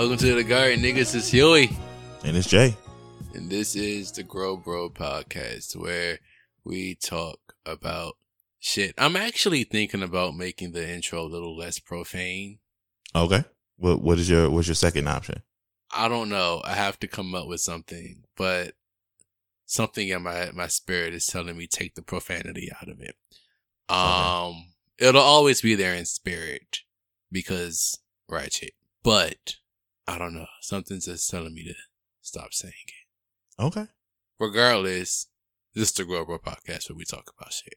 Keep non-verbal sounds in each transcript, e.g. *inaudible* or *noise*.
Welcome to the garden, niggas. It's Huey. And it's Jay. And this is the Grow Bro podcast where we talk about shit. I'm actually thinking about making the intro a little less profane. Okay. What what is your what's your second option? I don't know. I have to come up with something, but something in my my spirit is telling me take the profanity out of it. Um okay. it'll always be there in spirit because ratchet. But I don't know. Something's just telling me to stop saying it. Okay. Regardless, this is the Grow Bro podcast where we talk about shit.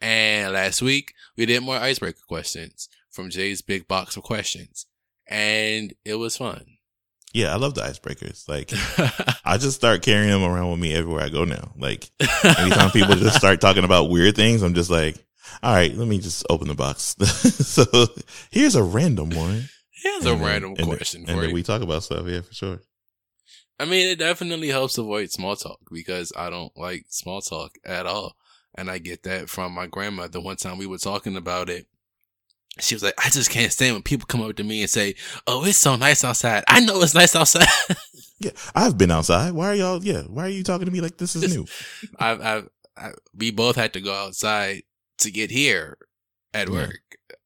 And last week we did more icebreaker questions from Jay's big box of questions. And it was fun. Yeah, I love the icebreakers. Like, *laughs* I just start carrying them around with me everywhere I go now. Like, anytime people just *laughs* start talking about weird things, I'm just like, all right, let me just open the box. *laughs* so here's a random one. Here's and a then, random and question and, for and you. we talk about stuff, yeah, for sure. I mean, it definitely helps avoid small talk because I don't like small talk at all. And I get that from my grandma. The one time we were talking about it, she was like, I just can't stand when people come up to me and say, Oh, it's so nice outside. I know it's nice outside. *laughs* yeah, I've been outside. Why are y'all, yeah, why are you talking to me like this is new? *laughs* I've, I've, I, we both had to go outside to get here at work.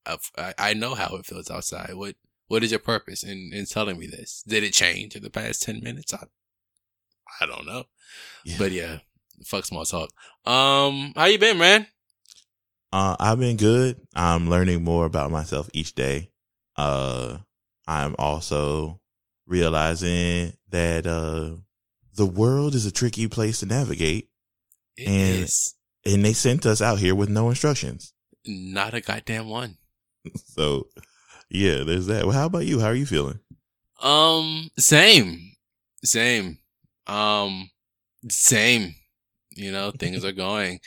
I, I know how it feels outside. What, what is your purpose in, in telling me this? Did it change in the past 10 minutes? I, I don't know. Yeah. But yeah, fuck small talk. Um, how you been, man? Uh, I've been good. I'm learning more about myself each day. Uh, I'm also realizing that, uh, the world is a tricky place to navigate. It and, is. and they sent us out here with no instructions. Not a goddamn one. *laughs* so yeah, there's that. Well, how about you? How are you feeling? Um, same, same, um, same. You know, things are going,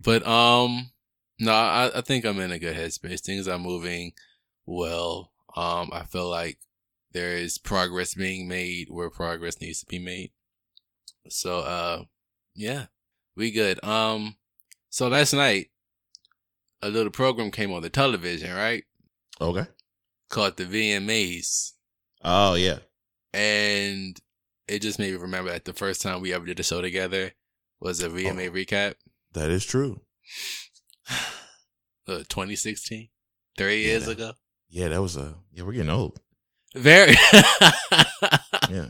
but um, no, I, I think I'm in a good headspace. Things are moving well. Um, I feel like there is progress being made where progress needs to be made. So, uh, yeah, we good. Um, so last night, a little program came on the television, right? Okay. Called the VMAs. Oh yeah. And it just made me remember that the first time we ever did a show together was a VMA oh, recap. That is true. *sighs* uh, 2016, three yeah, years that, ago. Yeah, that was a yeah. We're getting old. Very. *laughs* yeah,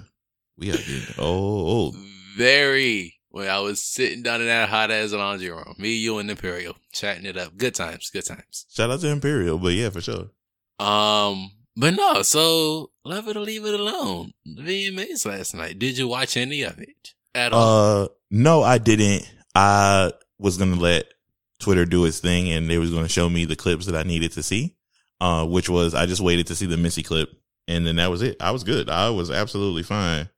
we are getting old. Very. When I was sitting down in that hot ass laundry room, me, you, and Imperial chatting it up. Good times. Good times. Shout out to Imperial, but yeah, for sure. Um, but no. So love it or leave it alone. The VMAs last night. Did you watch any of it at all? Uh, no, I didn't. I was gonna let Twitter do its thing and they was to show me the clips that I needed to see. Uh, which was, I just waited to see the Missy clip and then that was it. I was good. I was absolutely fine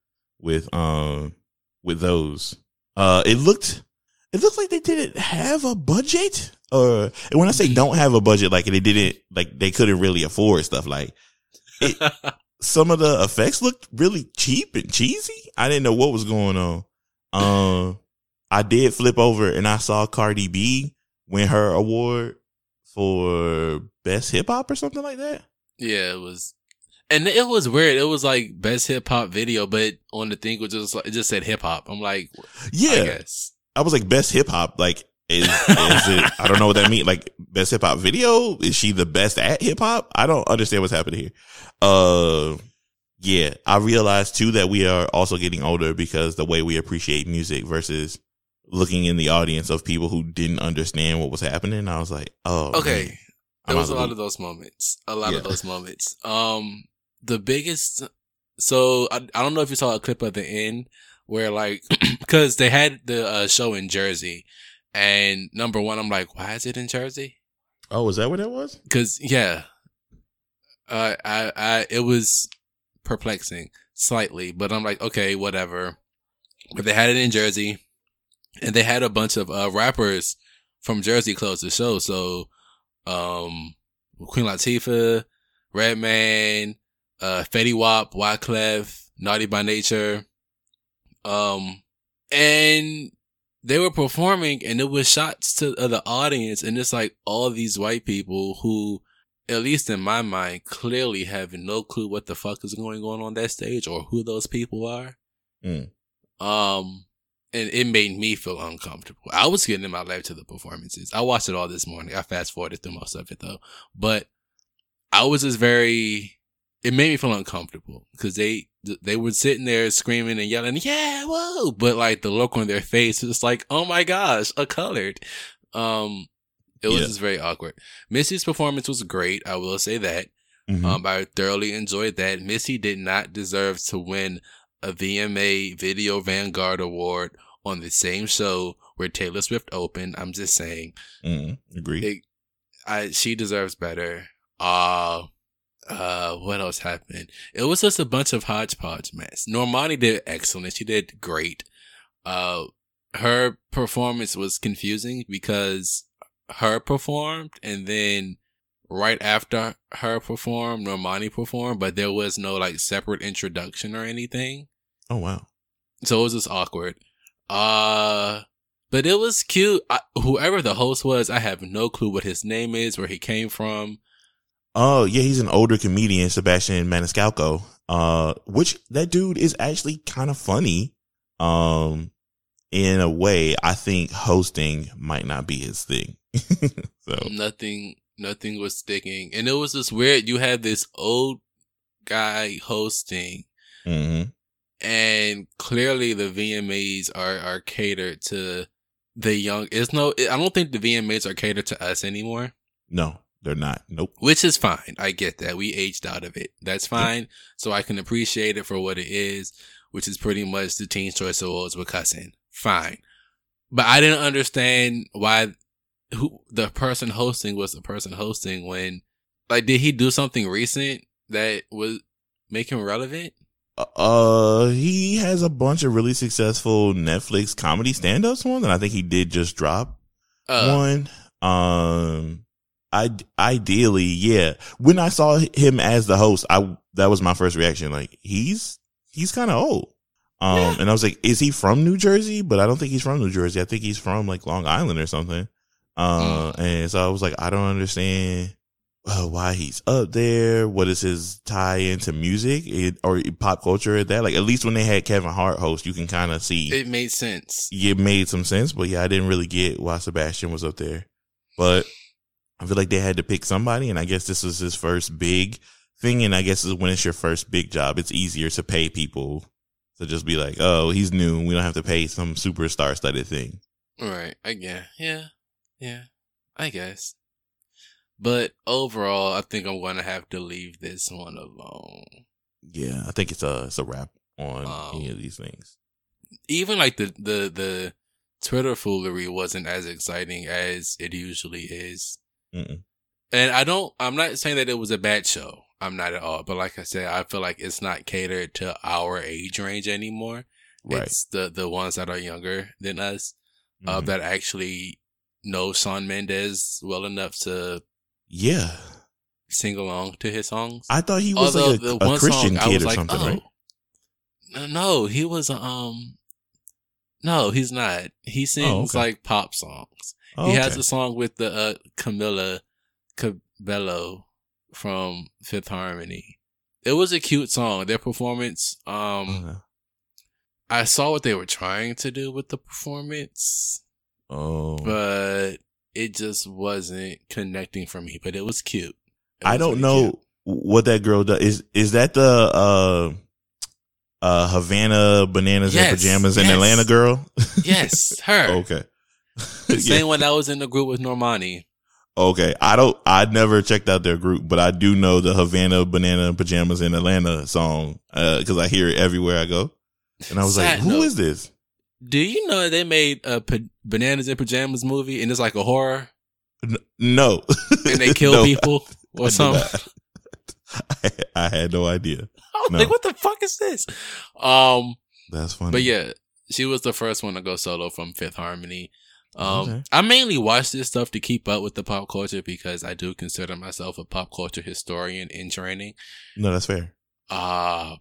with, um, with those. Uh, it looked, it looked like they didn't have a budget or, and when I say don't have a budget, like they didn't, like they couldn't really afford stuff. Like it, *laughs* some of the effects looked really cheap and cheesy. I didn't know what was going on. Um, I did flip over and I saw Cardi B win her award for best hip hop or something like that. Yeah, it was, and it was weird. It was like best hip hop video, but on the thing was just like, it just said hip hop. I'm like, yeah, I guess I was like best hip hop. Like, is, is it? I don't know what that means. Like best hip hop video. Is she the best at hip hop? I don't understand what's happening here. Uh. Yeah, I realized too that we are also getting older because the way we appreciate music versus looking in the audience of people who didn't understand what was happening. I was like, oh, okay. Man, there was a lot of those moments. A lot yeah. of those moments. Um, the biggest. So I, I don't know if you saw a clip at the end where like *clears throat* because they had the uh, show in Jersey, and number one, I'm like, why is it in Jersey? Oh, was that what it was? Because yeah, uh, I I it was perplexing slightly, but I'm like, okay, whatever. But they had it in Jersey and they had a bunch of uh, rappers from Jersey close the show. So, um, Queen Latifah, Redman, uh, Fetty Wap, Wyclef, Naughty by Nature, um, and they were performing, and it was shots to the audience, and it's like all these white people who at least in my mind, clearly having no clue what the fuck is going on on that stage or who those people are. Mm. Um, and it made me feel uncomfortable. I was getting in my life to the performances. I watched it all this morning. I fast forwarded through most of it though, but I was just very. It made me feel uncomfortable because they they were sitting there screaming and yelling, "Yeah, whoa!" But like the look on their face was like, "Oh my gosh, a colored." Um, it was Yeah. just very awkward. Missy's performance was great. I will say that. Mhm. Um, I thoroughly enjoyed that. Missy did not deserve to win a VMA Video Vanguard Award on the same show where Taylor Swift opened. I'm just saying, Mm. Agree. it, I she deserves better. Uh uh, what else happened? It was just a bunch of hodgepodge mess. Normani did excellent. She did great. Uh, her performance was confusing because H.E.R. performed and then right after H.E.R. performed, Normani performed, but there was no like separate introduction or anything. oh wow. So it was just awkward. Uh, but it was cute. I, whoever the host was, I have no clue what his name is, where he came from. Oh yeah, he's an older comedian, Sebastian Maniscalco. Uh, which that dude is actually kind of funny. Um, in a way, I think hosting might not be his thing. *laughs* so Nothing, nothing was sticking, and it was just weird. You had this old guy hosting, mhm. and clearly the VMAs are are catered to the young. It's no, I don't think the VMAs are catered to us anymore. no, they're not. Nope. which is fine. I get that. We aged out of it. That's fine. So I can appreciate it for what it is, which is pretty much the Teen Choice Awards with cussing. Fine. But I didn't understand why who the person hosting was the person hosting when like did he do something recent that would make him relevant? Uh, he has a bunch of really successful Netflix comedy stand-ups one, and I think he did just drop Uh, one. Um, I ideally, yeah. When I saw him as the host, I that was my first reaction. Like he's he's kind of old. Um, Yeah. and I was like, is he from New Jersey? But I don't think he's from New Jersey. I think he's from like Long Island or something. Uh, and so I was like, I don't understand uh, why he's up there. What is his tie into music it, or pop culture at that? Like at least when they had Kevin Hart host, you can kind of see it made sense. it made some sense, but yeah, I didn't really get why Sebastian was up there. But I feel like they had to pick somebody, and I guess this was his first big thing. And I guess is when it's your first big job, it's easier to pay people to just be like, oh, he's new. We don't have to pay some superstar studded thing. Right. I guess. Yeah. Yeah. I guess. But overall, I think I'm going to have to leave this one alone. Yeah, I think it's a it's a wrap on Um, any of these things. Even like the, the, the Twitter foolery wasn't as exciting as it usually is. Mm-mm. And I don't, I'm not saying that it was a bad show. I'm not at all. But like I said, I feel like it's not catered to our age range anymore. Right. It's the, the ones that are younger than us, uh, Mhm. that actually know Shawn Mendes well enough to yeah, sing along to his songs. I thought he was like a, a Christian kid or something, right? No, no, he was um, no, he's not. He sings okay. like pop songs. Oh, he okay. has a song with the uh, Camila Cabello from Fifth Harmony. It was a cute song. Their performance, um, Uh, I saw what they were trying to do with the performance, oh, but it just wasn't connecting for me. But it was cute. It I was don't really know cute. what that girl does. Is is that the uh uh Havana bananas Yes, and pajamas in yes. Atlanta girl? Yes, *laughs* her. okay. The *laughs* Yeah. same one that was in the group with Normani. Okay. I don't I never checked out their group, but I do know the Havana banana and pajamas in Atlanta song uh cuz I hear it everywhere I go. And I was like, Side "Who note. is this?" Do you know they made a pa- Bananas in Pajamas movie and it's like a horror N- no. and they kill *laughs* No, people I or did something? I, I had no idea. *laughs* I was No. like, what the fuck is this? Um, That's funny. but yeah, she was the first one to go solo from Fifth Harmony. Um, Okay. I mainly watch this stuff to keep up with the pop culture because I do consider myself a pop culture historian in training. No, that's fair. Uh,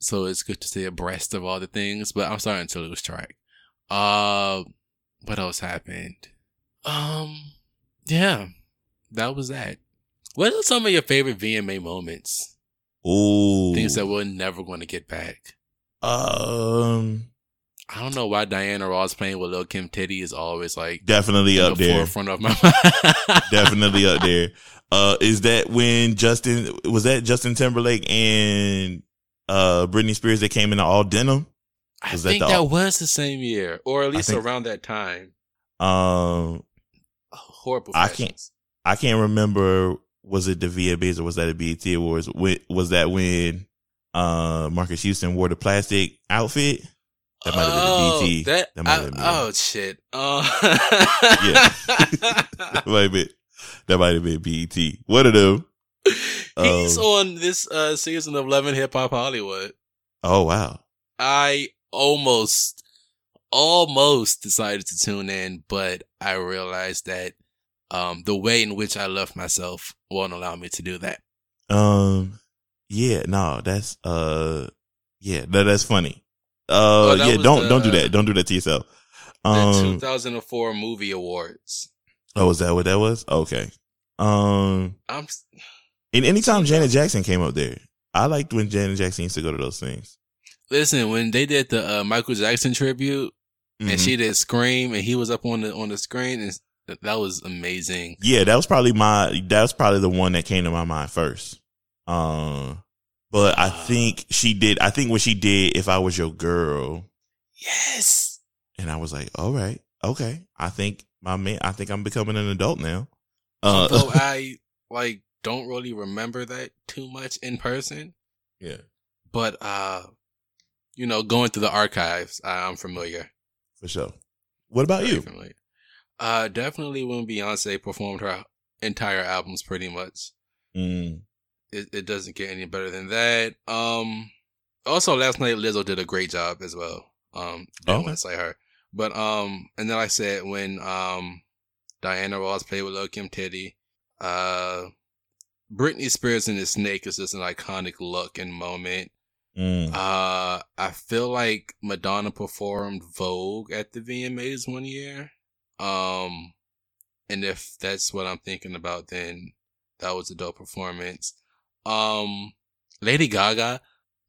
so it's good to stay abreast of all the things, but I'm starting to lose track. Uh, what else happened? Um, yeah, that was that. What are some of your favorite VMA moments? Ooh. Things that we're never going to get back. Um, I don't know why Diana Ross playing with Lil Kim Titty is always like definitely in up the there. forefront of my *laughs* mind. definitely up there. Uh, is that when Justin was that Justin Timberlake and uh Britney Spears that came in all denim? I Was that think the- that was the same year, or at least think- around that time. Um, horrible. I can't- I can't remember. Was it the VMAs or was that a BET Awards? Was that when uh Marques Houston wore the plastic outfit? That might have been Oh, the BT. That, That might I- have been- oh shit. Uh, *laughs* that might have been that might have been BET. One of them. *laughs* He's Um, on this uh, season of Love and Hip Hop Hollywood. Oh wow. I almost, almost decided to tune in, but I realized that um, the way in which I love myself won't allow me to do that. Um. Yeah. No. That's uh. Yeah. That, that's funny. Uh. Oh, that yeah. Don't the- don't do that. Don't do that to yourself. The Um. 2004 Movie Awards. Oh, is that what that was? Okay. Um. I'm And anytime Janet Jackson came up there, I liked when Janet Jackson used to go to those things. listen when they did the uh, Michael Jackson tribute and Mhm. she did scream and he was up on the on the screen and that was amazing. Yeah, that was probably my. That was probably the one that came to my mind first. Um. But I think she did. I think when she did, if I was your girl, Yes. and I was like, all right, okay. I think my man. I think I'm becoming an adult now. Uh, Although I like don't really remember that too much in person, yeah, but uh, you know, going through the archives, I'm familiar. for sure. What about Very you? familiar. Uh, definitely when Beyonce performed her entire albums, pretty much. Mm, It, it doesn't get any better than that. Um, also last night Lizzo did a great job as well. Um, didn't Okay. want to say her, but um, and then I said when um, Diana Ross played with Lil Kim Titty, uh, Britney Spears and the Snake is just an iconic look and moment. mm. Uh, I feel like Madonna performed Vogue at the VMAs one year. Um, and if that's what I'm thinking about, then that was a dope performance. Um, Lady Gaga,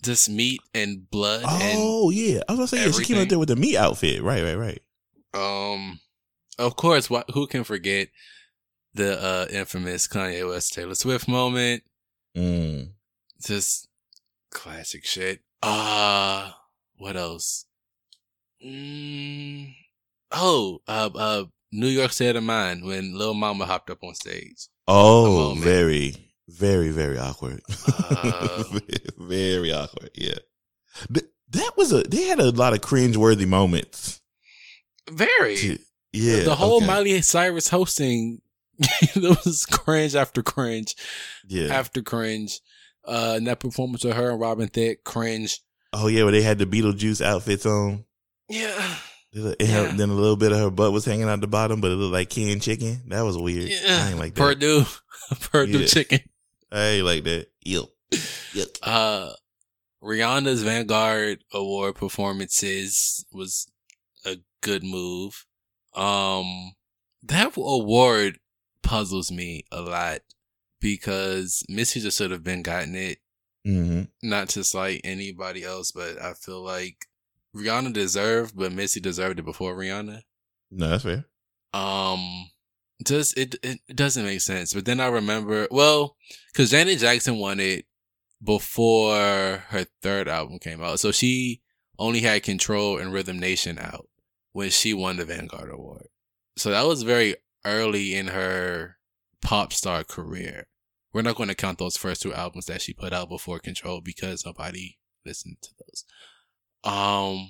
just meat and blood Oh yeah, I was gonna say yeah, she came out there with the meat outfit. Right, right, right. um, of course, what who can forget the uh infamous Kanye West Taylor Swift moment? Mm. just classic shit. Uh what else? Mm, oh, uh, uh, New York State of Mind when Lil Mama hopped up on stage. Oh, very, very, very awkward. *laughs* Uh. very awkward. Yeah, Th- that was a. They had a lot of cringe-worthy moments. Very. too. Yeah, the whole okay. Miley Cyrus hosting, *laughs* there was cringe after cringe Yeah. after cringe. Uh, and that performance of her and Robin Thicke, cringe. oh yeah, where they had the Beetlejuice outfits on. Yeah. Had- Yeah. Then a little bit of her butt was hanging out the bottom, but it looked like canned chicken. That was weird. Yeah. I ain't like that. Perdue, *laughs* Perdue Yeah. chicken. I ain't like that. Yuck. Yuck. Uh, Rihanna's Vanguard Award performances was a good move. Um, that award puzzles me a lot because Missy just should have been gotten it, Mm-hmm. not just like anybody else, but I feel like Rihanna deserved, but Missy deserved it before Rihanna. No, that's fair. Um, just it it doesn't make sense. But then I remember, well, because Janet Jackson won it before her third album came out, so she only had Control and Rhythm Nation out when she won the Vanguard Award. So that was very early in her pop star career. We're not going to count those first two albums that she put out before Control because nobody listened to those. Um,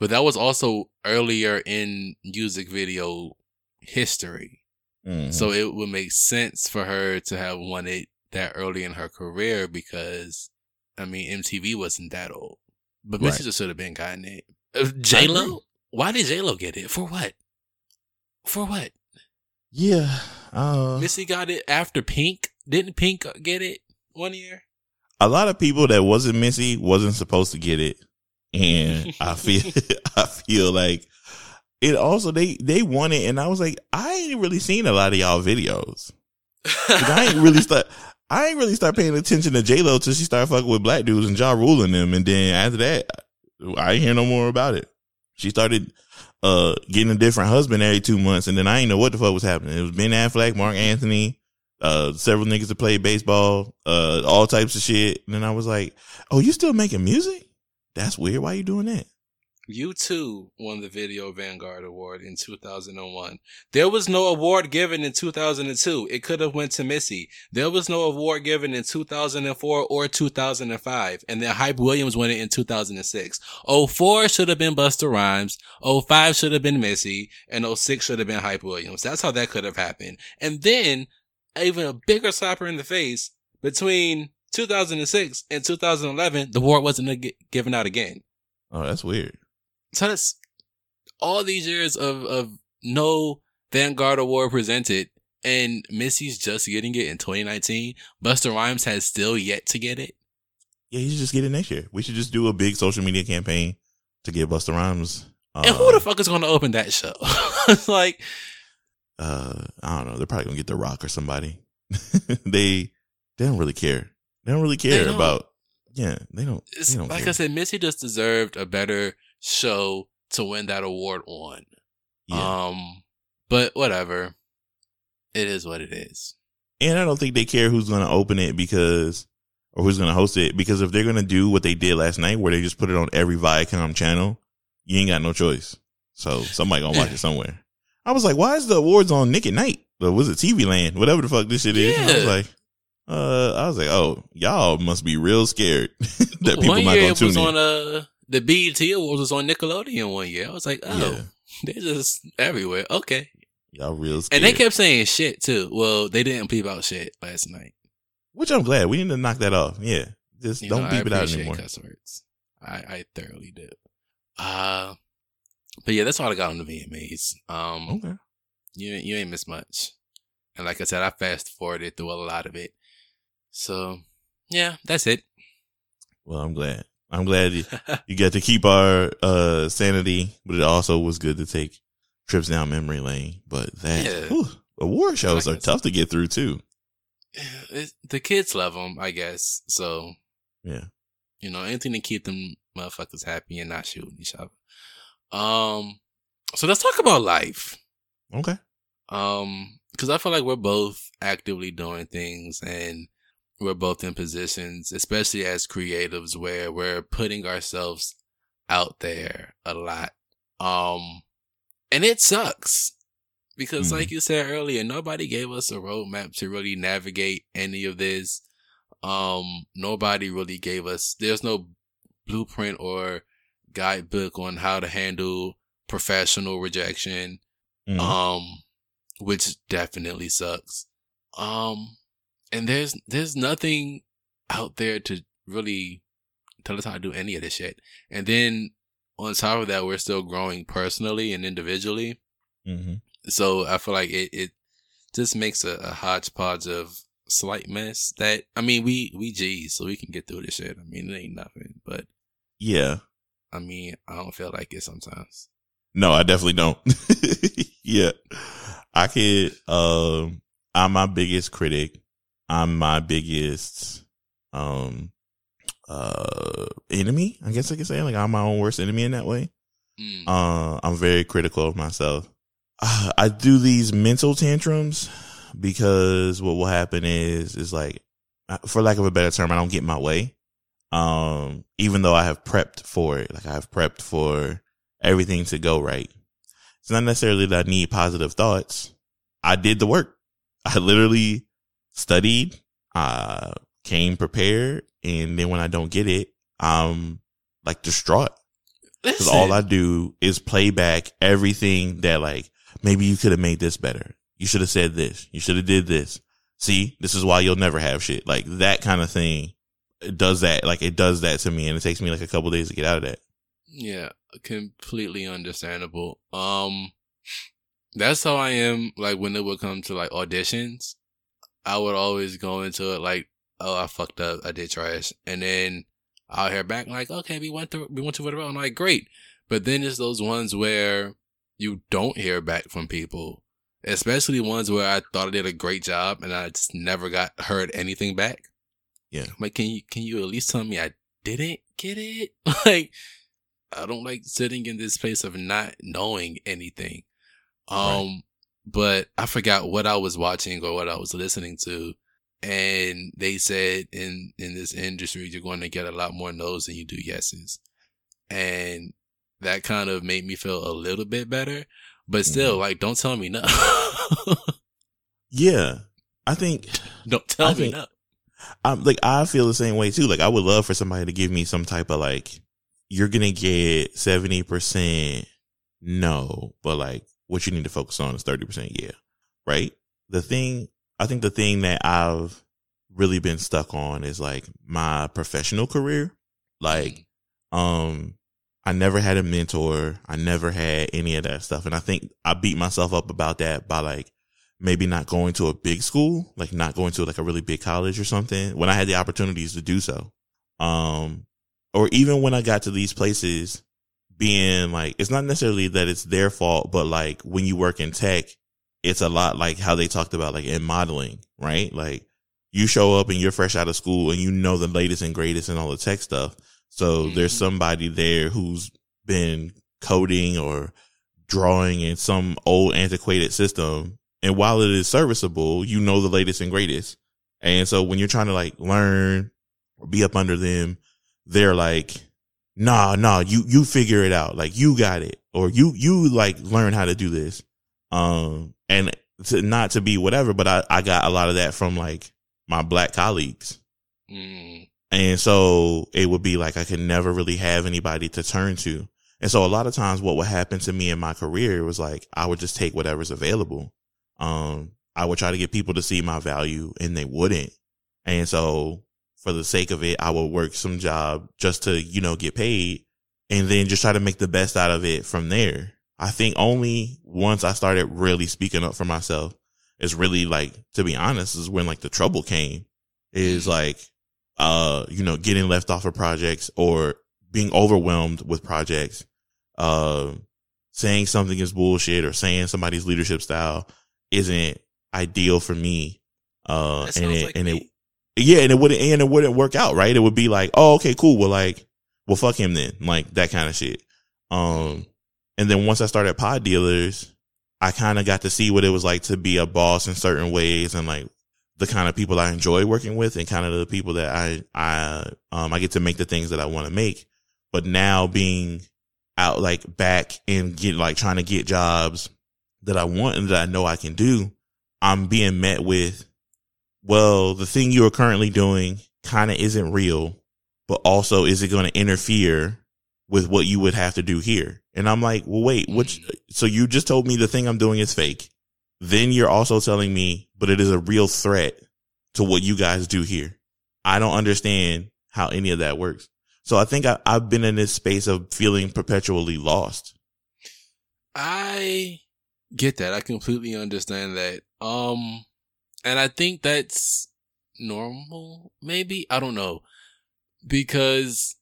but that was also earlier in music video history. Mhm. So it would make sense for her to have won it that early in her career because, I mean, MTV wasn't that old. But Missy just should have been gotten it. Uh, J agree. Lo? Why did J Lo get it? For what? For what? yeah. Uh, Missy got it after Pink. Didn't Pink get it one year? a lot of people that wasn't Missy wasn't supposed to get it, and I *laughs* feel *laughs* I feel like it also they they won it, and I was like I ain't really seen a lot of y'all videos. I ain't really start. I ain't really start paying attention to J Lo till she started fucking with black dudes and Ja ruling them, and then after that, I ain't hear no more about it. She started uh getting a different husband every two months, and then I ain't know what the fuck was happening. It was Ben Affleck, Marc Anthony, uh, several niggas that played baseball, uh, all types of shit. And then I was like, "Oh, you still making music? That's weird. Why are you doing that?" U2 won the Video Vanguard Award in 2001. There was no award given in 2002. It could have went to Missy. There was no award given in 2004 or 2005. And then Hype Williams won it in 2006. 04 should have been Busta Rhymes. 05 should have been Missy. And 06 should have been Hype Williams. That's how that could have happened. And then even a bigger slapper in the face between 2006 and 2011, the award wasn't given out again. Oh, that's weird. So that's all these years of, of no Vanguard Award presented, and Missy's just getting it in 2019. Busta Rhymes has still yet to get it. Yeah, he should just get it next year. We should just do a big social media campaign to get Busta Rhymes. Uh, and who the fuck is going to open that show? *laughs* like, uh, I don't know. They're probably gonna get The Rock or somebody. *laughs* they they don't really care. They don't really care about. Yeah, they don't. They don't like care. I said, Missy just deserved a better show to win that award on. Yeah. Um, but whatever. It is what it is. And I don't think they care who's going to open it because, or who's going to host it because if they're going to do what they did last night, where they just put it on every Viacom channel, you ain't got no choice. So somebody gonna watch it *laughs* somewhere. I was like, why is the awards on Nick at Nite? Or was it TV Land? Whatever the fuck this shit is. Yeah. I was like, uh, I was like, oh, y'all must be real scared *laughs* that people One might year go tune was in. on uh the BET Awards was on Nickelodeon one year. I was like, oh, yeah. *laughs* they're just everywhere. Okay. Y'all real scared. And they kept saying shit too. Well, they didn't peep out shit last night. Which I'm glad. We need to knock that off. Yeah. Just you don't know, beep it out anymore. Cuss words. I, I thoroughly do. Uh but yeah, that's all I got on the VMAs. Um okay. you you ain't missed much. And like I said, I fast forwarded through a lot of it. So yeah, that's it. Well, I'm glad. I'm glad you, *laughs* you got to keep our uh, sanity, but it also was good to take trips down memory lane. But that yeah. whew, award shows are tough to get through too. the kids love them, I guess. So yeah, you know anything to keep them motherfuckers happy and not shooting each other. Um, so let's talk about life. Okay. Um, because I feel like we're both actively doing things and we're both in positions, especially as creatives, where we're putting ourselves out there a lot. Um, and it sucks because, mm like you said earlier, nobody gave us a roadmap to really navigate any of this. Um, nobody really gave us, there's no blueprint or guidebook on how to handle professional rejection. mm Um, which definitely sucks. Um, and there's there's nothing out there to really tell us how to do any of this shit. And then on top of that, we're still growing personally and individually. Mm-hmm. So I feel like it it just makes a, a, hodgepodge of slight mess. That I mean, we we G's, so we can get through this shit. I mean, it ain't nothing, but yeah. I mean, I don't feel like it sometimes. No, I definitely don't. *laughs* yeah, I could. Um, I'm my biggest critic I'm my biggest um uh enemy, I guess I could say. Like I'm my own worst enemy in that way. Mm. Uh I'm very critical of myself. Uh, *sighs* I do these mental tantrums because what will happen is is like uh, for lack of a better term, I don't get my way. Um even though I have prepped for it. Like I've prepped for everything to go right. It's not necessarily that I need positive thoughts. I did the work. *laughs* I literally studied, uh, came prepared, and then when I don't get it, I'm like distraught. Because all I do is play back everything that like maybe you could have made this better. You should have said this. You should have did this. See, this is why you'll never have shit. Like that kind of thing. It does that. Like it does that to me, and it takes me like a couple days to get out of that. Yeah, completely understandable. Um, that's how I am. Like when it would come to like auditions, I would always go into it like, oh, I fucked up, I did trash, and then I'll hear back like, okay, we went through, we went to whatever. I'm like, great, but then it's those ones where you don't hear back from people, especially ones where I thought I did a great job and I just never got heard anything back. Yeah. Like, can you can you at least tell me I didn't get it? *laughs* like, I don't like sitting in this place of not knowing anything. Um, right. But I forgot what I was watching or what I was listening to. And they said in, in this industry, you're going to get a lot more no's than you do yeses. And that kind of made me feel a little bit better. But still, mm-hmm. like, don't tell me no. *laughs* yeah. I think. Don't tell I me think, no. I'm like, I feel the same way too. Like, I would love for somebody to give me some type of like, you're going to get 70% no, but like, what you need to focus on is 30% yeah. Right. The thing, I think the thing that I've really been stuck on is like my professional career. Like, mm. um, I never had a mentor. I never had any of that stuff. And I think I beat myself up about that by like maybe not going to a big school, like not going to like a really big college or something when I had the opportunities to do so. Um, or even when I got to these places being like, it's not necessarily that it's their fault, but like when you work in tech, it's a lot like how they talked about like in modeling, right? Like you show up and you're fresh out of school and you know the latest and greatest and all the tech stuff so mm-hmm. there's somebody there who's been coding or drawing in some old antiquated system. And while it is serviceable, you know the latest and greatest. And so when you're trying to like learn or be up under them, they're like, nah, nah, you, you figure it out. Like you got it. Or you, you like learn how to do this. Um, and to, not to be whatever, but I, I got a lot of that from like my black colleagues. Mm. And so it would be like I could never really have anybody to turn to. And so a lot of times what would happen to me in my career was like I would just take whatever's available. Um, I would try to get people to see my value and they wouldn't. And so for the sake of it, I would work some job just to, you know, get paid and then just try to make the best out of it from there. I think only once I started really speaking up for myself is really like, to be honest, is when like the trouble came is like, uh, you know, getting left off of projects or being overwhelmed with projects, uh, saying something is bullshit or saying somebody's leadership style isn't ideal for me. Uh, and it, like and me. it, yeah, and it wouldn't, and it wouldn't work out, right? It would be like, oh, okay, cool. Well, like, well, fuck him then, like that kind of shit. Um, and then once I started pod dealers, I kind of got to see what it was like to be a boss in certain ways and like the kind of people I enjoy working with and kind of the people that I, I, um, I get to make the things that I want to make. But now being out like back and get like trying to get jobs that I want and that I know I can do, I'm being met with, well, the thing you are currently doing kind of isn't real, but also is it going to interfere with what you would have to do here? And I'm like, well, wait, which, mm. so you just told me the thing I'm doing is fake. Then you're also telling me, but it is a real threat to what you guys do here. I don't understand how any of that works. So I think I, I've been in this space of feeling perpetually lost. I get that. I completely understand that. Um, and I think that's normal, maybe. I don't know. Because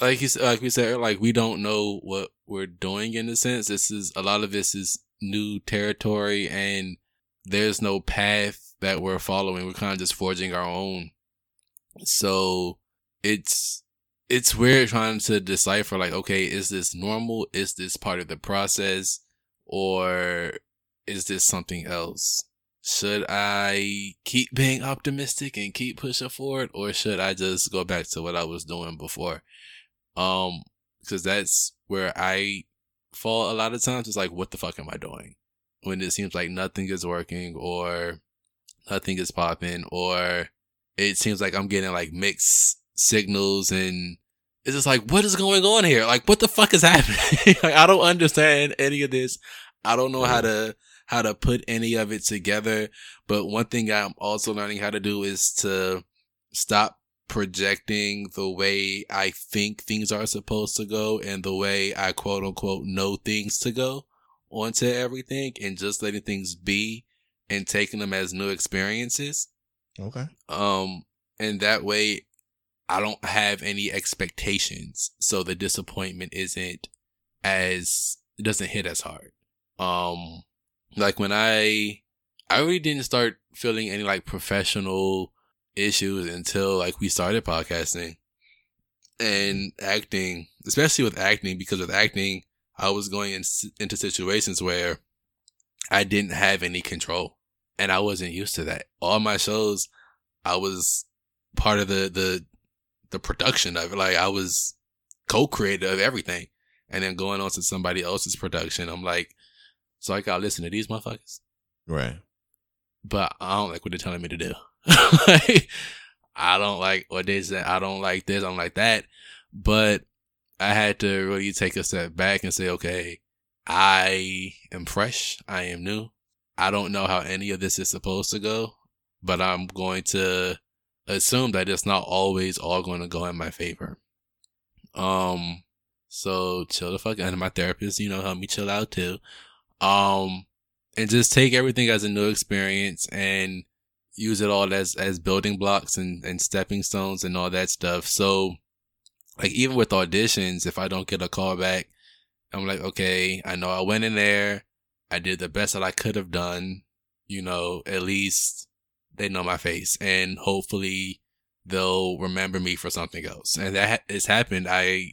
like you like we said, like we don't know what we're doing in a sense. This is a lot of this is new territory and there's no path that we're following. We're kind of just forging our own. So it's, it's weird trying to decipher like, okay, is this normal? Is this part of the process? Or is this something else? Should I keep being optimistic and keep pushing forward? Or should I just go back to what I was doing before? Um, cause that's where I fall a lot of times. It's like, what the fuck am I doing? When it seems like nothing is working or nothing is popping or it seems like I'm getting like mixed signals and it's just like, what is going on here? Like, what the fuck is *laughs* happening? like, I don't understand any of this. I don't know how to, how to put any of it together. But one thing I'm also learning how to do is to stop projecting the way I think things are supposed to go and the way I quote unquote know things to go onto everything and just letting things be and taking them as new experiences. Okay. Um, and that way I don't have any expectations. So the disappointment isn't as, it doesn't hit as hard. Um, like when I, I really didn't start feeling any like professional issues until like we started podcasting and acting, especially with acting, because with acting, I was going in, into situations where I didn't have any control and I wasn't used to that. All my shows, I was part of the, the, the production of it. Like I was co-creator of everything and then going on to somebody else's production. I'm like, so I gotta listen to these motherfuckers. Right. But I don't like what they're telling me to do. *laughs* I don't like what they say. I don't like this. I don't like that. But I had to really take a step back and say, okay, I am fresh. I am new. I don't know how any of this is supposed to go, but I'm going to assume that it's not always all going to go in my favor. Um, so chill the fuck out. And my therapist, you know, help me chill out too. Um, and just take everything as a new experience and use it all as, as building blocks and, and stepping stones and all that stuff. So like even with auditions, if I don't get a call back, I'm like, okay, I know I went in there. I did the best that I could have done. You know, at least they know my face and hopefully they'll remember me for something else. And that has happened. I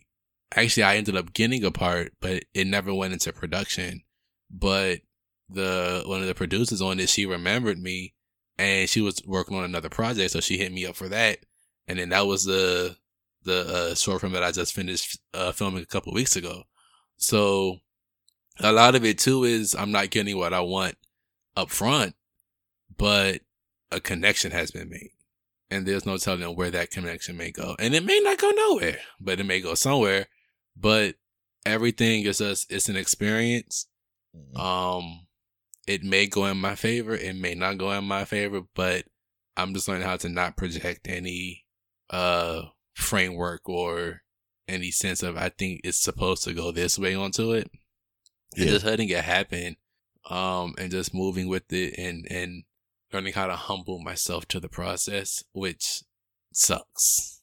actually, I ended up getting a part, but it never went into production. But the, one of the producers on it, she remembered me and she was working on another project. So she hit me up for that. And then that was the, the uh, short film that I just finished uh, filming a couple weeks ago. So a lot of it too is I'm not getting what I want up front, but a connection has been made and there's no telling where that connection may go. And it may not go nowhere, but it may go somewhere. But everything is just it's an experience. Mm-hmm. Um, it may go in my favor, it may not go in my favor, but I'm just learning how to not project any uh framework or any sense of I think it's supposed to go this way onto it. And just letting it happen. Um, and just moving with it and, and learning how to humble myself to the process, which sucks.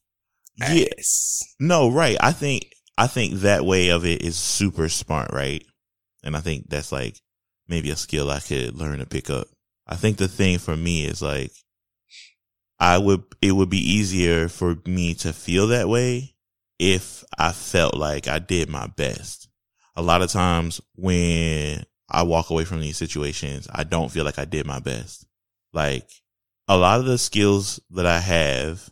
Yes. No, right. I think I think that way of it is super smart, right? And I think that's like maybe a skill I could learn to pick up. I think the thing for me is like I would it would be easier for me to feel that way if I felt like I did my best. A lot of times when I walk away from these situations, I don't feel like I did my best. Like a lot of the skills that I have,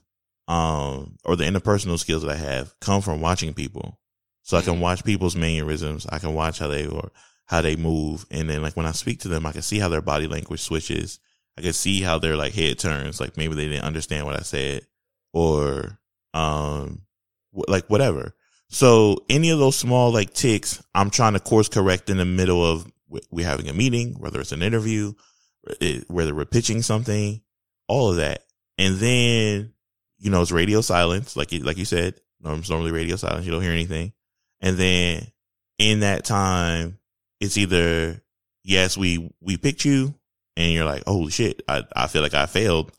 um, or the interpersonal skills that I have come from watching people. So I can watch people's mannerisms. I can watch how they or how they move. And then like when I speak to them, I can see how their body language switches. I can see how their like head turns. Like maybe they didn't understand what I said or, um, like whatever. So any of those small like ticks, I'm trying to course correct in the middle of we're having a meeting, whether it's an interview, whether we're pitching something, all of that. And then, you know, it's radio silence, like like you said, normally radio silence. You don't hear anything. And then in that time, it's either, yes, we, we picked you and you're like, holy shit, I, I feel like I failed,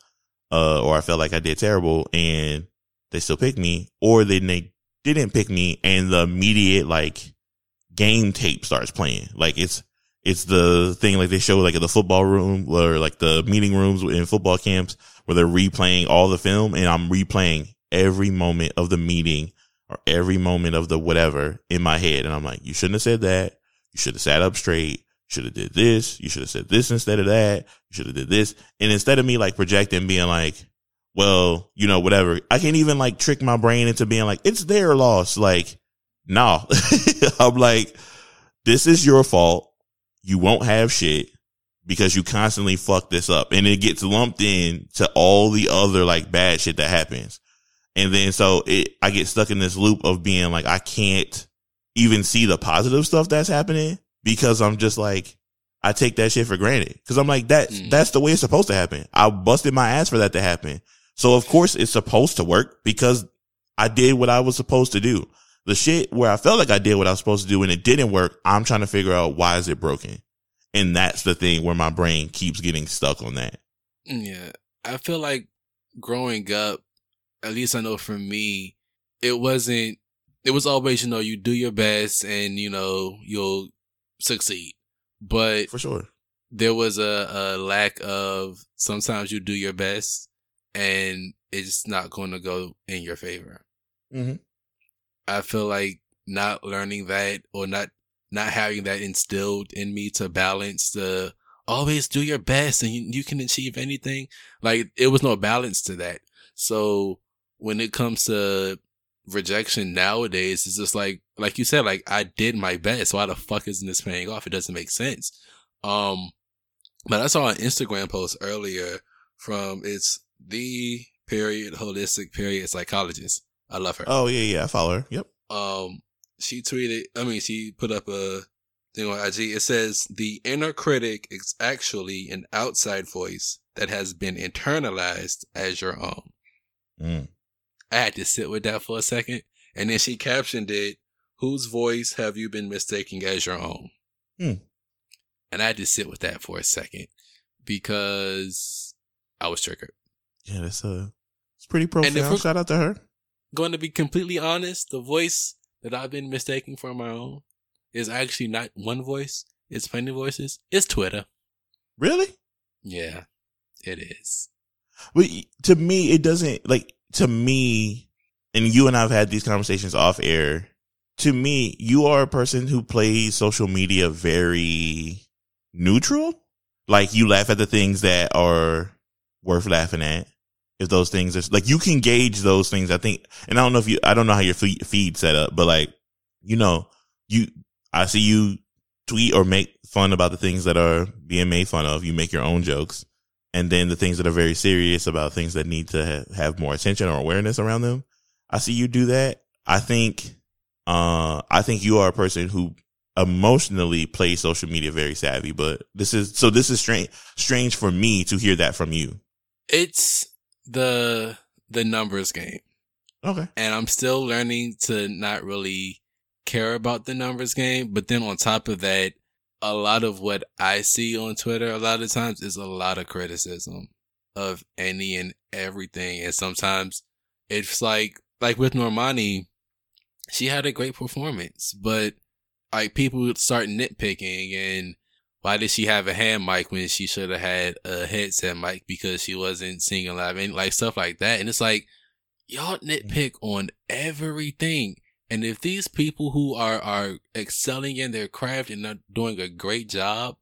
uh, or I felt like I did terrible and they still picked me, or then they didn't pick me and the immediate like game tape starts playing. Like it's, it's the thing like they show like at the football room or like the meeting rooms in football camps where they're replaying all the film and I'm replaying every moment of the meeting or every moment of the whatever in my head. And I'm like, you shouldn't have said that. You should have sat up straight. Should have did this. You should have said this instead of that. You should have did this. And instead of me like projecting being like, well, you know, whatever, I can't even like trick my brain into being like, it's their loss. Like, no, *laughs* I'm like, this is your fault you won't have shit because you constantly fuck this up and it gets lumped in to all the other like bad shit that happens. And then so it, I get stuck in this loop of being like, I can't even see the positive stuff that's happening because I'm just like, I take that shit for granted. Cause I'm like, that, mm. that's the way it's supposed to happen. I busted my ass for that to happen. So of course it's supposed to work because I did what I was supposed to do. The shit where I felt like I did what I was supposed to do and it didn't work, I'm trying to figure out why is it broken. And that's the thing where my brain keeps getting stuck on that. Mm, yeah. I feel like growing up, at least I know for me, it wasn't, it was always, you know, you do your best and, you know, you'll succeed. But for sure, there was a, a lack of sometimes you do your best and it's not going to go in your favor. Mhm. I feel like not learning that or not not having that instilled in me to balance the always do your best and you, you can achieve anything. Like it was no balance to that. So when it comes to rejection nowadays, it's just like like you said, like I did my best. Why the fuck isn't this paying off? It doesn't make sense. Um but I saw an Instagram post earlier from it's the period holistic period psychologist. I love her. Oh yeah, yeah. I follow her. Yep. Um, she tweeted. I mean, she put up a thing on IG. It says the inner critic is actually an outside voice that has been internalized as your own. Mm. I had to sit with that for a second, and then she captioned it. Whose voice have you been mistaking as your own? Hmm. And I had to sit with that for a second because I was triggered. Yeah, that's a it's pretty profound. Shout out to her. going to be completely honest, the voice that I've been mistaking for my own is actually not one voice. It's plenty voices. It's Twitter. Really? Yeah, it is. But to me, it doesn't like to me, and you and I've had these conversations off air. To me, you are a person who plays social media very neutral. Like you laugh at the things that are worth laughing at. If those things are like you can gauge those things, I think, and I don't know if you, I don't know how your feed, set up, but like, you know, you, I see you tweet or make fun about the things that are being made fun of. You make your own jokes and then the things that are very serious about things that need to ha- have more attention or awareness around them. I see you do that. I think, uh, I think you are a person who emotionally plays social media very savvy, but this is, so this is strange, strange for me to hear that from you. It's the the numbers game, Okay. and I'm still learning to not really care about the numbers game. But then on top of that, a lot of what I see on Twitter a lot of times is a lot of criticism of any and everything, and sometimes it's like like with Normani, she had a great performance, but like people start nitpicking and why did she have a hand mic when she should have had a headset mic because she wasn't singing live and like stuff like that. And it's like y'all nitpick on everything. And if these people who are are excelling in their craft and are doing a great job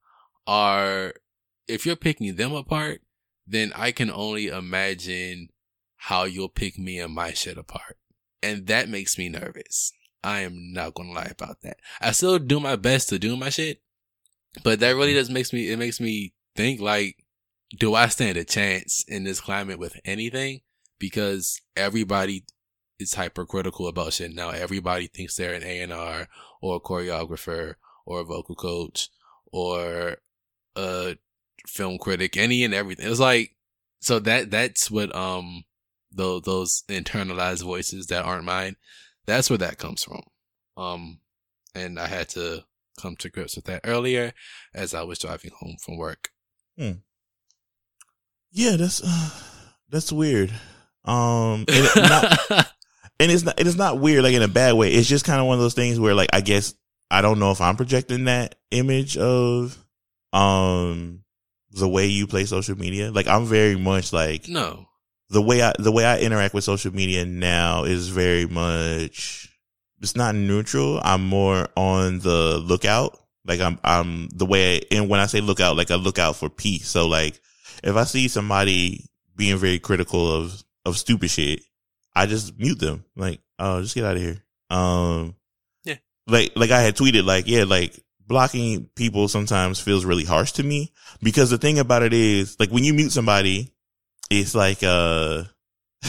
are if you're picking them apart, then I can only imagine how you'll pick me and my shit apart. And that makes me nervous. I am not gonna lie about that. I still do my best to do my shit, but that really just makes me, it makes me think like, do I stand a chance in this climate with anything? Because everybody is hypercritical about shit now. Everybody thinks they're an A&R or a choreographer or a vocal coach or a film critic, any and everything. It's like, so that, that's what, um, those, those internalized voices that aren't mine, that's where that comes from. Um, and I had to come to grips with that earlier as I was driving home from work. Yeah, that's, uh, that's weird. Um, and, not, *laughs* and it's not, it is not weird, like in a bad way. It's just kind of one of those things where like, I guess, I don't know if I'm projecting that image of, um, the way you play social media. Like I'm very much like, no. the way I the way I interact with social media now is very much it's not neutral. I'm more on the lookout. Like I'm I'm the way and when I say lookout, like I look out for peace. So like if I see somebody being very critical of of stupid shit, I just mute them. Like, oh, just get out of here. Um Yeah. Like like I had tweeted like, yeah, like blocking people sometimes feels really harsh to me because the thing about it is like when you mute somebody it's like uh *laughs*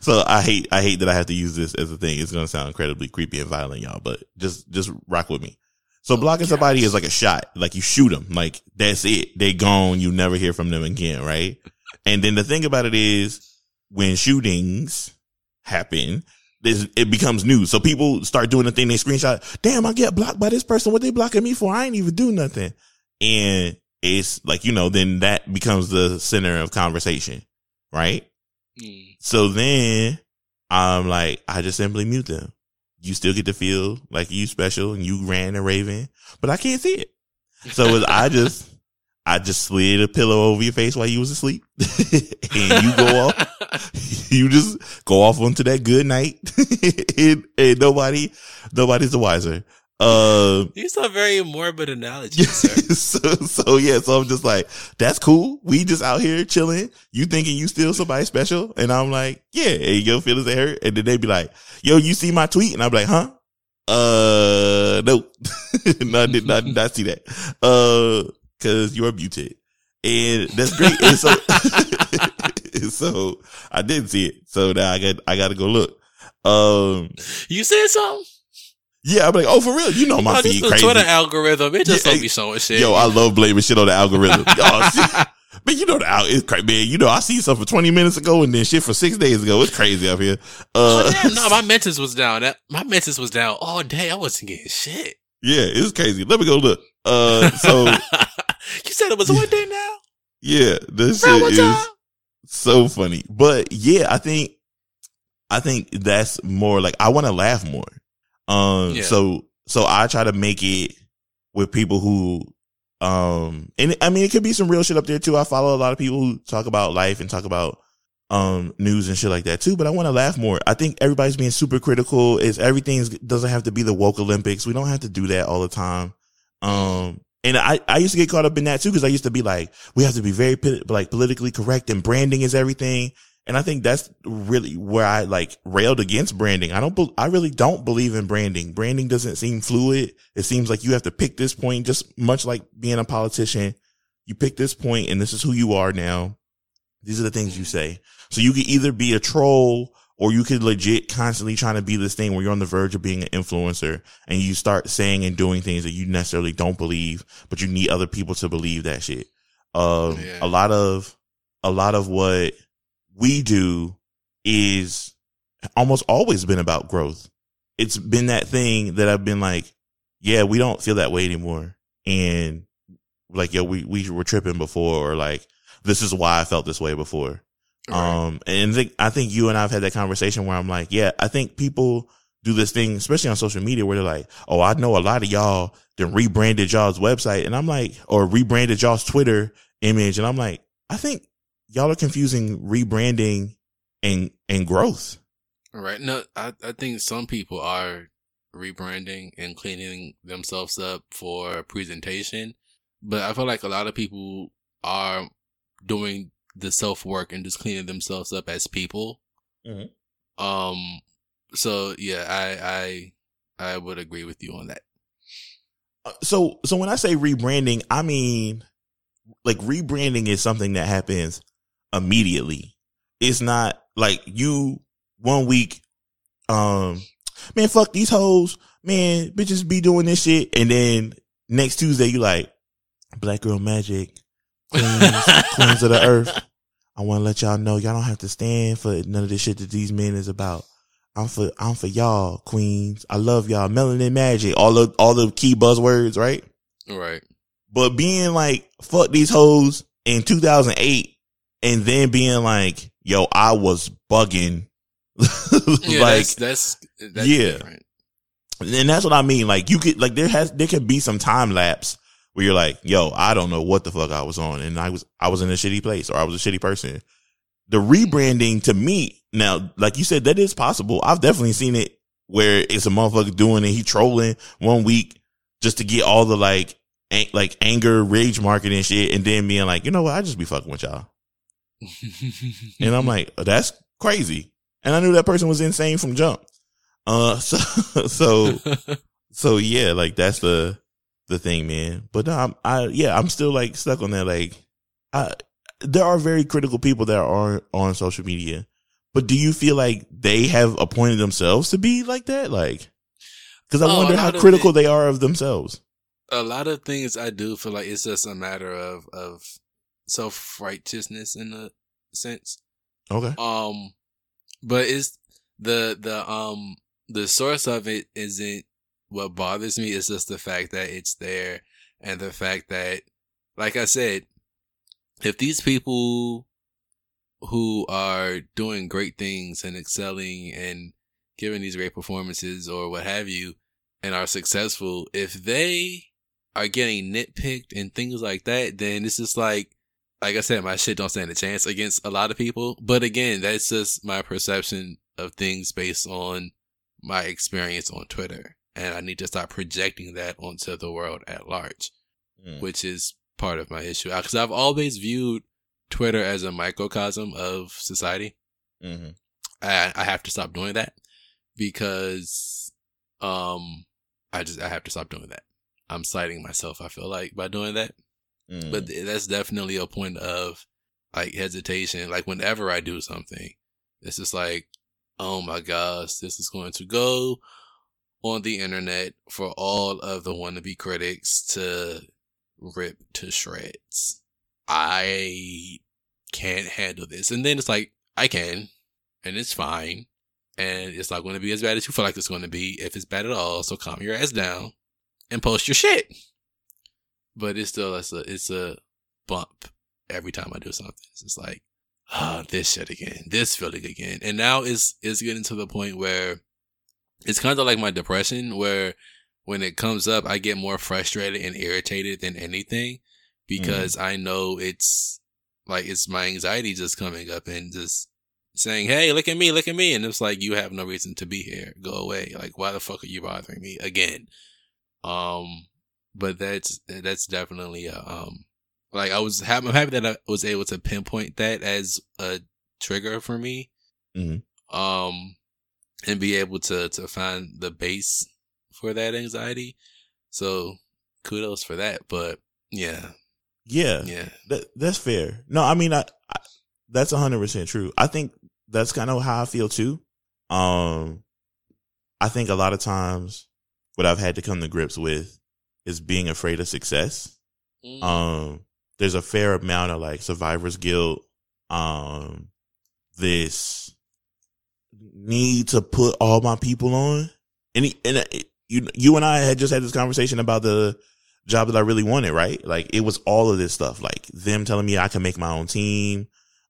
so I hate I hate that I have to use this as a thing. It's gonna sound incredibly creepy and violent, y'all, but just just rock with me. So blocking somebody is like a shot. Like you shoot them. Like that's it. They gone. You never hear from them again, right? And then the thing about it is when shootings happen, this it becomes news. So people start doing the thing they screenshot. Damn, I get blocked by this person. What they blocking me for? I ain't even do nothing. And it's like, you know, then that becomes the center of conversation, right? Mm. So then I'm like, I just simply mute them. You still get to feel like you special and you ran a raven, but I can't see it. So *laughs* I just, I just slid a pillow over your face while you was asleep, *laughs* and you go off. *laughs* you just go off onto that good night, *laughs* and, and nobody, nobody's the wiser. Uh, These are very morbid analogies, sir. so, so yeah, so I'm just like, that's cool. We just out here chilling. You thinking you still somebody special? And I'm like, yeah, and your feelings they hurt. And then they be like, yo, you see my tweet? And I'm like, huh? Uh, no, no, I did not, not see that. Uh, cause you are muted and that's great. and so, *laughs* *laughs* so I didn't see it. So now I got, I got to go look. Um, You said something? yeah, I'm like, oh, for real? You know my Oh, feed crazy. Twitter algorithm. It just Yeah, don't be showing shit. Yo, I love blaming shit on the algorithm. oh, shit. But you know the al- it's crazy, man. You know I see something for twenty minutes ago and then shit for six days ago. It's crazy up here. Uh, Oh, damn, no, my *laughs* mentis was down. That my mentis was down all day. I wasn't getting shit. yeah, it was crazy. Let me go look. Uh, so said it was one day now. yeah, this Bro, shit what's is up? so funny. But yeah, I think I think that's more like I want to laugh more. Um, Yeah. so so I try to make it with people who um and I mean it could be some real shit up there too. I follow a lot of people who talk about life and talk about um news and shit like that too, but I want to laugh more. I think everybody's being super critical. Is everything doesn't have to be the woke Olympics. We don't have to do that all the time. Um and I, I used to get caught up in that too because I used to be like, we have to be very like politically correct and branding is everything. And I think that's really where I like railed against branding. I don't, be- I really don't believe in branding. Branding doesn't seem fluid. It seems like you have to pick this point, just much like being a politician. You pick this point and this is who you are now. These are the things you say. So you could either be a troll or you could legit constantly trying to be this thing where you're on the verge of being an influencer and you start saying and doing things that you necessarily don't believe, but you need other people to believe that shit. Um, Yeah. a lot of, a lot of what we do is almost always been about growth. It's been that thing that I've been like, yeah, we don't feel that way anymore. And like, yo, we, we were tripping before or like, this is why I felt this way before. Right. Um, and I think, I think you and I've had that conversation where I'm like, yeah, I think people do this thing, especially on social media where they're like, Oh, I know a lot of y'all then rebranded y'all's website. And I'm like, or rebranded y'all's Twitter image. And I'm like, I think y'all are confusing rebranding and, and growth. Right. No, I, I think some people are rebranding and cleaning themselves up for a presentation, but I feel like a lot of people are doing the self work and just cleaning themselves up as people. Mhm. Um. So yeah, I I I would agree with you on that. Uh, So, so when I say rebranding, I mean, like rebranding is something that happens immediately. It's not like you one week, um, man, fuck these hoes, man, bitches be doing this shit. And then next Tuesday, you like, black girl magic, queens, *laughs* queens of the earth. I want to let y'all know y'all don't have to stand for none of this shit that these men is about. I'm for I'm for y'all, queens. I love y'all. Melanin magic. All the all the key buzzwords, right? Right. But being like, fuck these hoes in 2008 and then being like, yo, I was bugging. *laughs* Yeah. like, that's that's, that's Yeah. different. and that's what I mean. Like you could, like there has, there could be some time lapse where you're like, yo, I don't know what the fuck I was on. And I was, I was in a shitty place or I was a shitty person. The rebranding to me now, like you said, that is possible. I've definitely seen it where it's a motherfucker doing it. He trolling one week just to get all the like, an- like anger, rage marketing and shit. And then being like, you know what? I just be fucking with y'all. *laughs* And I'm like, that's crazy. And I knew that person was insane from jump. Uh, *laughs* so, so, so yeah, like that's the, the thing, man. But no, I'm, I, yeah, I'm still like stuck on that. Like, I, there are very critical people that are on social media, but do you feel like they have appointed themselves to be like that? Like, cause I Oh, wonder how critical it- they are of themselves. a lot of things I do feel like it's just a matter of of self righteousness in a sense. Okay. Um, but it's the the um the source of it isn't what bothers me. is just the fact that it's there, and the fact that, like I said, if these people who are doing great things and excelling and giving these great performances or what have you, and are successful, if they are getting nitpicked and things like that, then it's just like, like I said, my shit don't stand a chance against a lot of people. But again, that's just my perception of things based on my experience on Twitter. And I need to start projecting that onto the world at large, Mm. which is part of my issue. Because I've always viewed Twitter as a microcosm of society. Mm-hmm. I, I have to stop doing that because um I just I have to stop doing that. I'm citing myself, I feel like, by doing that. Mm. But th- that's definitely a point of like hesitation. Like whenever I do something, it's just like, oh my gosh, this is going to go on the internet for all of the wannabe critics to rip to shreds. I can't handle this. And then it's like, I can, and it's fine. And it's not going to be as bad as you feel like it's going to be if it's bad at all. So calm your ass down and post your shit. But it's still, it's a, it's a bump every time I do something. It's like, ah, this shit again, this feeling again. And now it's, it's getting to the point where it's kind of like my depression where when it comes up, I get more frustrated and irritated than anything because I know it's like, it's my anxiety just coming up and just saying, Hey, look at me, look at me. And it's like, you have no reason to be here. Go away. Like, why the fuck are you bothering me again? Um, but that's, that's definitely, a, um, like I was, ha- I'm happy that I was able to pinpoint that as a trigger for me. Mhm. Um, and be able to, to find the base for that anxiety. So kudos for that. But yeah, Yeah, yeah. that, that's fair. No, I mean, I, I that's hundred percent true. I think that's kind of how I feel too. Um, I think a lot of times what I've had to come to grips with is being afraid of success. Mm. Um, there's a fair amount of like survivor's guilt. Um, this need to put all my people on, and he- and it- you you and I had just had this conversation about the job that I really wanted, right? Like it was all of this stuff, like them telling me I can make my own team.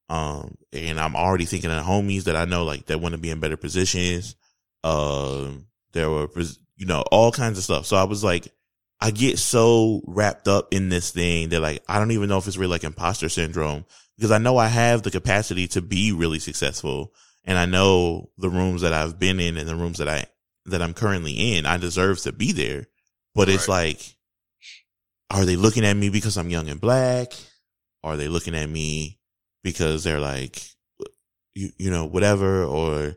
Um, and I'm already thinking of homies that I know, like that want to be in better positions. Um, there were, you know, all kinds of stuff. So I was like, I get so wrapped up in this thing that like, I don't even know if it's really like imposter syndrome because I know I have the capacity to be really successful. And I know the rooms that I've been in and the rooms that I, that I'm currently in, I deserve to be there. But it's like, are they looking at me because I'm young and black? Are they looking at me because they're like, you, you know, whatever? Or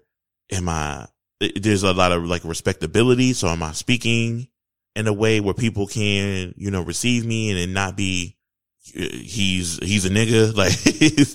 am I, there's a lot of like respectability. So am I speaking in a way where people can, you know, receive me and then not be, he's, he's a nigga. *laughs* Like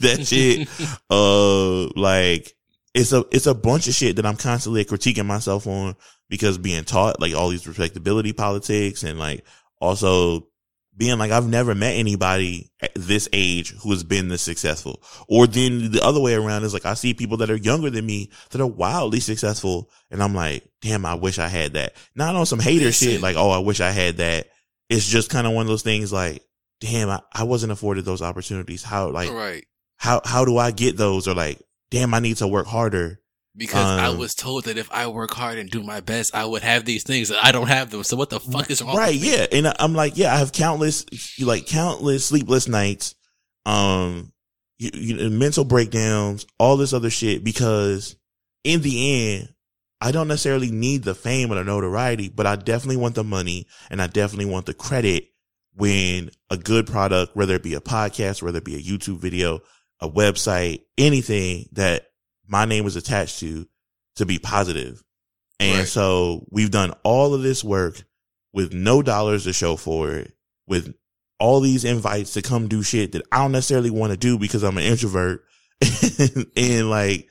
that shit. *laughs* uh, like it's a, it's a bunch of shit that I'm constantly critiquing myself on because being taught like all these respectability politics and like also being like I've never met anybody at this age who has been this successful. Or then the other way around is like I see people that are younger than me that are wildly successful and I'm like, damn, I wish I had that. Not on some hater shit like, oh, I wish I had that. It's just kind of one of those things like, damn, I, I wasn't afforded those opportunities. How like right. how how do I get those? Or like, damn, I need to work harder. Because I Um, was told that if I work hard and do my best, I would have these things. and I don't have them. So what the fuck is wrong? right yeah and I- i'm like yeah i have countless like countless sleepless nights um you, you know, mental breakdowns all this other shit because in the end i don't necessarily need the fame or the notoriety but i definitely want the money and i definitely want the credit when a good product whether it be a podcast whether it be a youtube video a website anything that my name is attached to to be positive and Right. so we've done all of this work with no dollars to show for it, with all these invites to come do shit that I don't necessarily want to do because I'm an introvert. *laughs* and like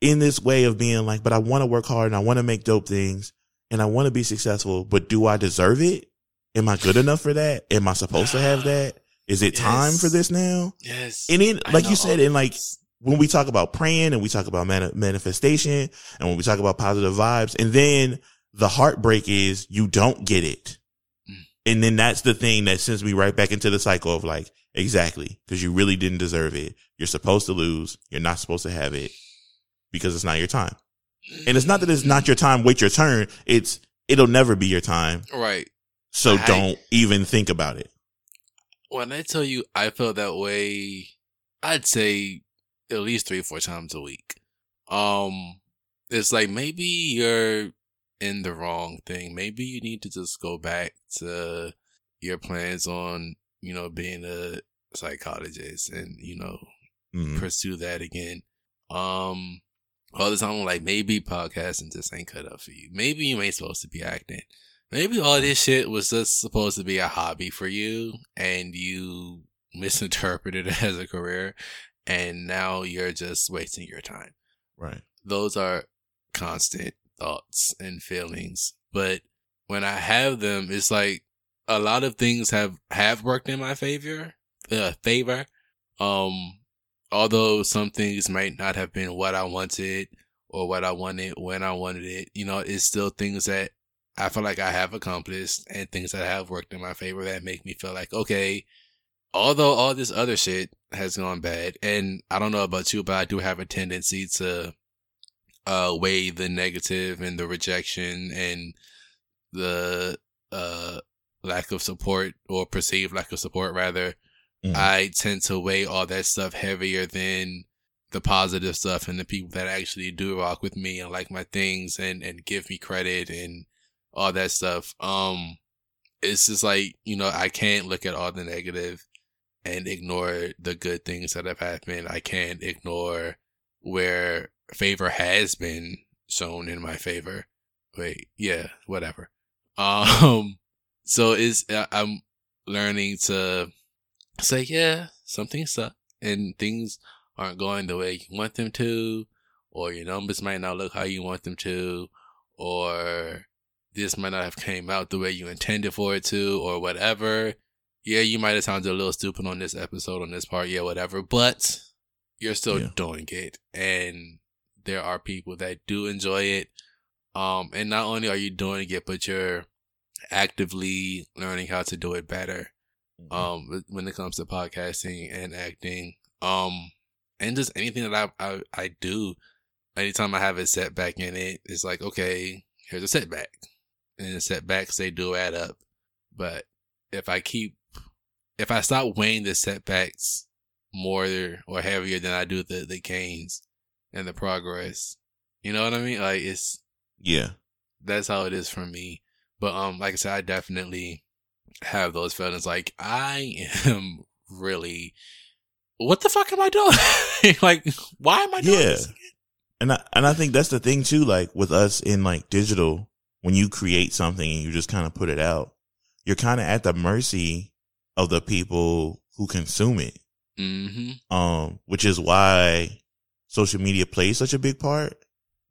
in this way of being like, but I want to work hard and I want to make dope things and I want to be successful, but do I deserve it? Am I good enough for that? Am I supposed to have that? Is it time for this now? Yes. And then, like you said, and like when we talk about praying and we talk about mani- manifestation and when we talk about positive vibes and then the heartbreak is you don't get it. Mm. And then that's the thing that sends me right back into the cycle of like, exactly, because you really didn't deserve it. You're supposed to lose. You're not supposed to have it because it's not your time. And it's not that it's not your time, wait your turn. It's, it'll never be your time. right. So I- don't even think about it. When I tell you I felt that way, I'd say at least three, or four times a week. Um, it's like maybe you're in the wrong thing. Maybe you need to just go back to your plans on, you know, being a psychologist and, you know, Mhm. pursue that again. Um, all the time, I'm like, maybe podcasting just ain't cut up for you. Maybe you ain't supposed to be acting. Maybe all this shit was just supposed to be a hobby for you and you misinterpreted *laughs* it as a career and now you're just wasting your time. Right. Those are constant thoughts and feelings. But when I have them, it's like a lot of things have, have worked in my favor, uh, favor. Um, although some things might not have been what I wanted or what I wanted when I wanted it, you know, it's still things that I feel like I have accomplished and things that have worked in my favor that make me feel like, okay, although all this other shit has gone bad, and I don't know about you, but I do have a tendency to uh weigh the negative and the rejection and the uh lack of support or perceived lack of support rather Mhm. I tend to weigh all that stuff heavier than the positive stuff and the people that actually do rock with me and like my things and, and give me credit and all that stuff. Um, it's just like, you know, I can't look at all the negative and ignore the good things that have happened. I can't ignore where favor has been shown in my favor. Wait, yeah, whatever. *laughs* Um, so it's, I'm learning to say, yeah, something sucked and things aren't going the way you want them to, or your numbers might not look how you want them to, or this might not have came out the way you intended for it to, or whatever. Yeah, you might have sounded a little stupid on this episode, on this part, yeah, whatever, but you're still Yeah. doing it. And there are people that do enjoy it. Um, and not only are you doing it, but you're actively learning how to do it better um when it comes to podcasting and acting um and just anything that I, I i do anytime i have a setback in it it's like okay here's a setback and the setbacks they do add up but if i keep if i stop weighing the setbacks more or heavier than i do the the gains and the progress you know what i mean like it's Yeah. that's how it is for me. But um, like I said, I definitely have those feelings. Like I *laughs* am really, what the fuck am I doing? *laughs* like, why am I doing Yeah. this? Again? And I and I think that's the thing too, like with us in like digital, when you create something and you just kind of put it out, you're kind of at the mercy of the people who consume it. Mm-hmm. Um, which is why social media plays such a big part.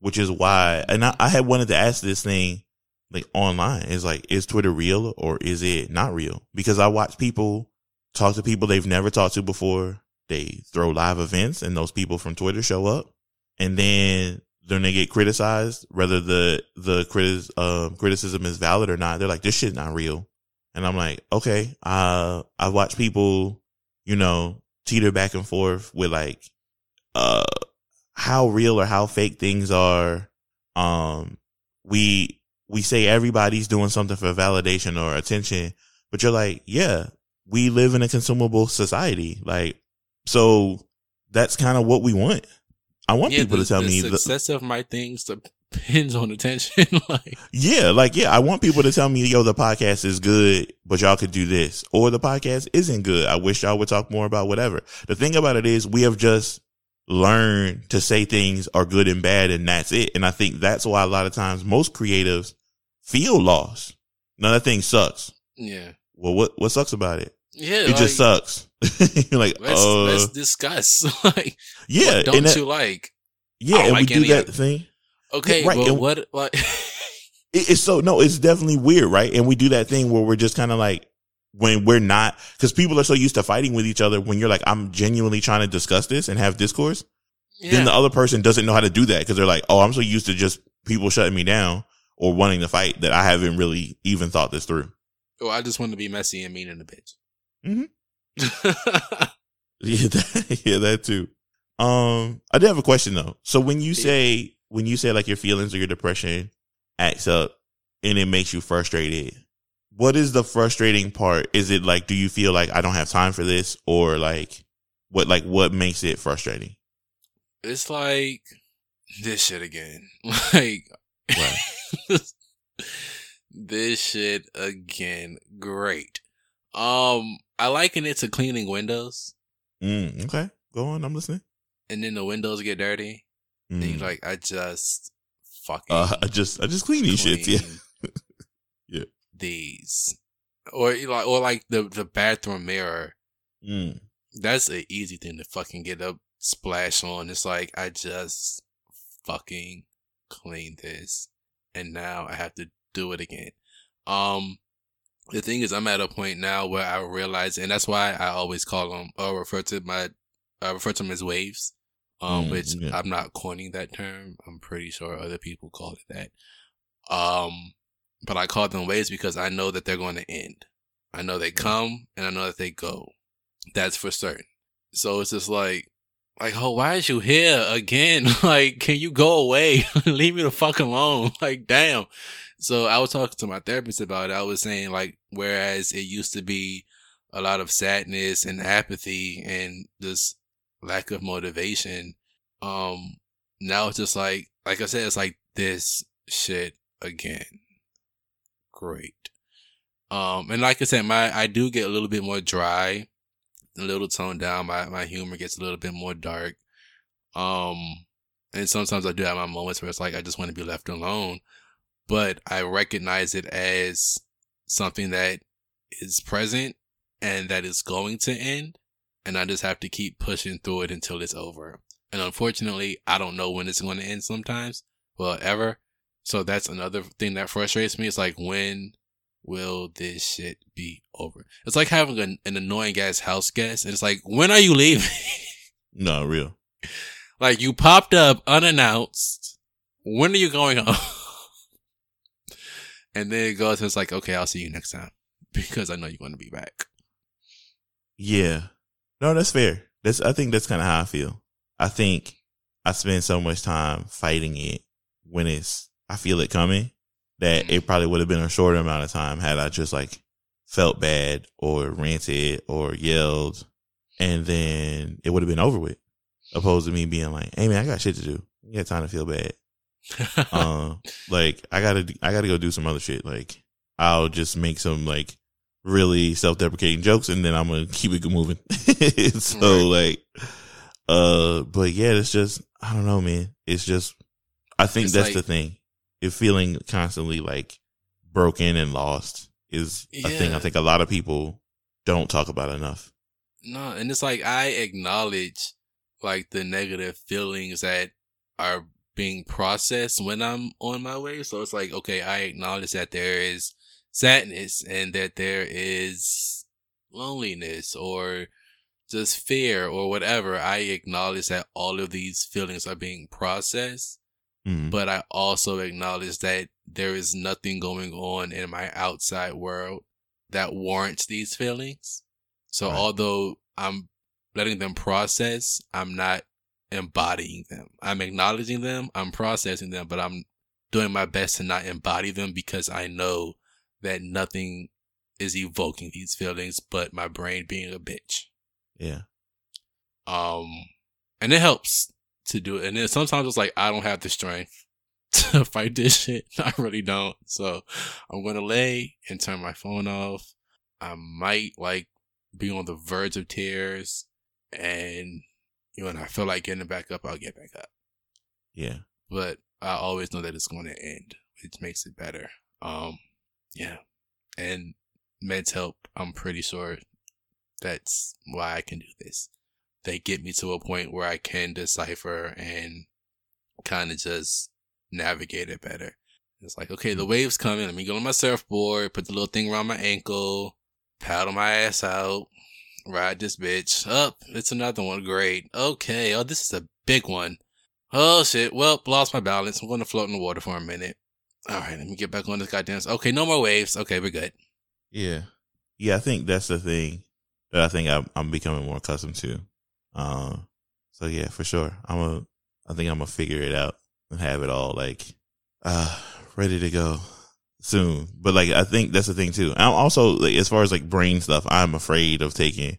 Which is why, and I, I had wanted to ask this thing like online is like, is Twitter real or is it not real? Because I watch people talk to people they've never talked to before. They throw live events and those people from Twitter show up and then then they get criticized, whether the, the critis, um, criticism is valid or not. They're like, this shit's not real. And I'm like, okay, uh, I watch people, you know, teeter back and forth with like, uh, how real or how fake things are. Um, we, we say everybody's doing something for validation or attention, but you're like, yeah, we live in a consumable society. Like, so that's kind of what we want. I want people the, to tell the me the, success of my things *laughs* depends on attention. *laughs* like, yeah, like, yeah, I want people to tell me, yo, the podcast is good, but y'all could do this. Or the podcast isn't good. I wish y'all would talk more about whatever. The thing about it is we have just learned to say things are good and bad and that's it. And I think that's why a lot of times most creatives feel lost. Now that thing sucks. yeah, Well, what, what sucks about it? Yeah. It just sucks. *laughs* Like, Let's, uh, let's discuss. *laughs* like, yeah, don't that- you like? yeah, and like we do that thing. Okay, right, but and- what? Like, *laughs* It- it's so no, it's definitely weird, right? And we do that thing where we're just kind of like when we're not because people are so used to fighting with each other. When you're like, I'm genuinely trying to discuss this and have discourse, then the other person doesn't know how to do that because they're like, oh, I'm so used to just people shutting me down or wanting to fight that I haven't really even thought this through. Or I just want to be messy and mean in the bitch. Mhm. Mhm. *laughs* Yeah, that, yeah, that too. Um, I do have a question though. So when you say when you say like your feelings or your depression acts up and it makes you frustrated, what is the frustrating part? Is it like, do you feel like I don't have time for this or like what, like what makes it frustrating? It's like this shit again. *laughs* Like, *laughs* this shit again. Great. Um, I liken it to cleaning windows, Mm, okay. Go on. I'm listening. and then the windows get dirty. And Mm. you're like, I just fucking Uh, I just, I just clean these shits. Yeah. *laughs* Yeah. These, or like, or like the the bathroom mirror. Mm. That's an easy thing to fucking get a splash on. It's like I just fucking cleaned this, and now I have to do it again. Um, the thing is, I'm at a point now where I realize, and that's why I always call them or refer to my, I refer to them as waves. Um, Mm, which yeah. I'm not coining that term. I'm pretty sure other people call it that. Um, but I call them waves because I know that they're going to end. I know they come and I know that they go. That's for certain. So it's just like, like, oh, why is you here again? *laughs* like, can you go away? *laughs* Leave me the fuck alone. *laughs* Like, damn. So I was talking to my therapist about it. I was saying like, whereas it used to be a lot of sadness and apathy and this lack of motivation, um, now it's just like, like I said, it's like this shit again. Great. Um, and like I said, my, I do get a little bit more dry, a little toned down. My, my humor gets a little bit more dark. Um, and sometimes I do have my moments where it's like, I just want to be left alone, but I recognize it as something that is present and that is going to end. And I just have to keep pushing through it until it's over. And unfortunately, I don't know when it's going to end sometimes. Well, ever. So that's another thing that frustrates me. It's like, when will this shit be over? It's like having an, an annoying ass house guest. And it's like, when are you leaving? *laughs* No, real. like, you popped up unannounced. When are you going home? *laughs* and then it goes, and it's like, okay, I'll see you next time. *laughs* Because I know you're going to be back. Yeah. No, that's fair. That's I think that's kind of how I feel. I think I spend so much time fighting it when it's I feel it coming that it probably would have been a shorter amount of time had I just like felt bad or ranted or yelled and then it would have been over with. Opposed to me being like, Hey man, I got shit to do. You got time to feel bad. uh, *laughs* like I gotta, I gotta go do some other shit. Like I'll just make some like really self-deprecating jokes, and then I'm gonna keep it moving. *laughs* so like, uh, but yeah, it's just I don't know, man. It's just I think It's that's like- the thing. If feeling constantly like broken and lost is a thing. I think a lot of people don't talk about enough. No, and it's like I acknowledge like the negative feelings that are being processed when I'm on my way. So it's like, okay, I acknowledge that there is sadness and that there is loneliness or just fear or whatever. I acknowledge that all of these feelings are being processed, Mhm. but I also acknowledge that there is nothing going on in my outside world that warrants these feelings. So Right. although I'm letting them process, I'm not embodying them. I'm acknowledging them, I'm processing them, but I'm doing my best to not embody them because I know that nothing is evoking these feelings but my brain being a bitch. Yeah. Um, and it helps to do it. And then sometimes it's like, I don't have the strength *laughs* to fight this shit. *laughs* I really don't. So I'm going to lay and turn my phone off. I might like be on the verge of tears and, you know, when I feel like getting back up, I'll get back up. Yeah. But I always know that it's going to end, which makes it better. Um, yeah. And meds help. I'm pretty sure that's why I can do this. They get me to a point where I can decipher and kind of just navigate it better. It's like, okay, the mm. wave's coming. Let me go on my surfboard, put the little thing around my ankle, paddle my ass out, ride this bitch. Up, it's another one. Great. Okay. Oh, this is a big one. Oh shit. Well, lost my balance. I'm going to float in the water for a minute. All right, let me get back on this goddamn. Okay, no more waves. Okay, we're good. Yeah. Yeah, I think that's the thing that I think I'm, I'm becoming more accustomed to. Um, so yeah, for sure. I'm a, I think I'm gonna figure it out and have it all like, uh, ready to go. soon. But like, I think that's the thing too. I'm also like, as far as like brain stuff, I'm afraid of taking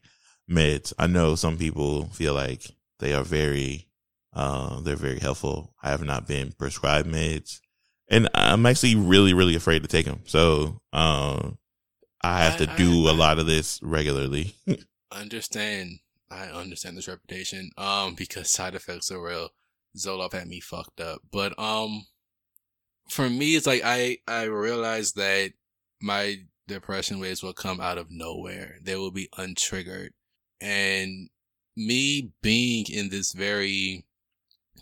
meds. I know some people feel like they are very, uh, they're very helpful. I have not been prescribed meds and I'm actually really, really afraid to take them. So, um, I have I, to do I, I, a lot of this regularly. *laughs* understand. I understand this reputation. Um, because side effects are real. Zoloft had me fucked up, but um, for me, it's like I I realized that my depression waves will come out of nowhere. They will be untriggered, and me being in this very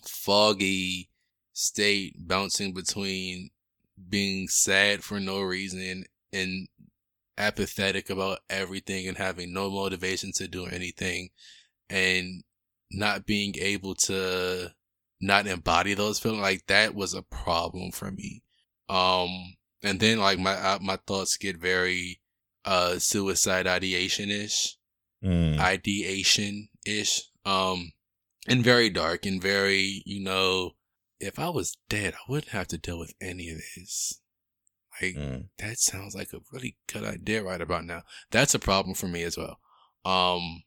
foggy state, bouncing between being sad for no reason and apathetic about everything and having no motivation to do anything and not being able to not embody those feelings like that was a problem for me um and then like my uh, my thoughts get very uh suicide ideation ish mm. ideation ish um and very dark and very you know if i was dead i wouldn't have to deal with any of this like mm. that sounds like a really good idea right about now. That's a problem for me as well. Um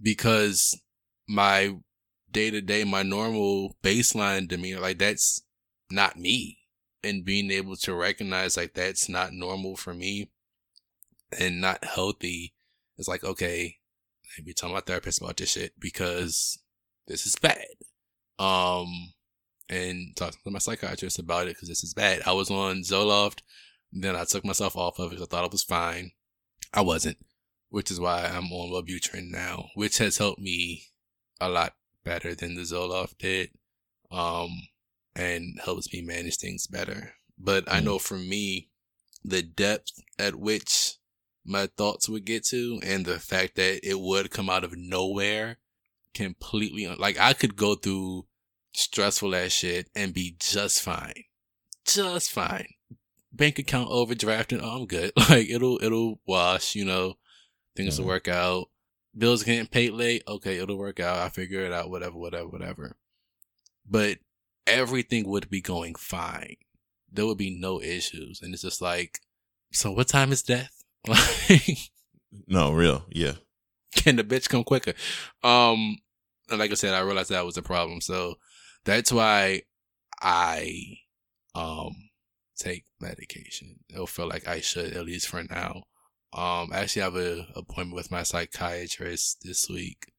because my day to day, my normal baseline demeanor, like that's not me. And being able to recognize like that's not normal for me and not healthy is like, okay, maybe tell my therapist about this shit because this is bad. Um, and talk to my psychiatrist about it because this is bad. I was on Zoloft, then I took myself off of it because I thought it was fine. I wasn't, which is why I'm on Wellbutrin now, which has helped me a lot better than the Zoloft did, um, and helps me manage things better. But mm. I know for me, the depth at which my thoughts would get to and the fact that it would come out of nowhere completely like I could go through stressful ass shit and be just fine. Just fine. Bank account overdrafting, oh, I'm good. *laughs* Like it'll it'll wash, you know, things mm-hmm. will work out. Bills getting paid late, okay, it'll work out. I figure it out, whatever, whatever, whatever. But everything would be going fine. There would be no issues. And it's just like, so what time is death? *laughs* no, real, yeah. Can the bitch come quicker? Um, like I said, I realized that was a problem. So that's why I um take medication. It'll feel like I should at least for now. Um, I actually have a appointment with my psychiatrist this week.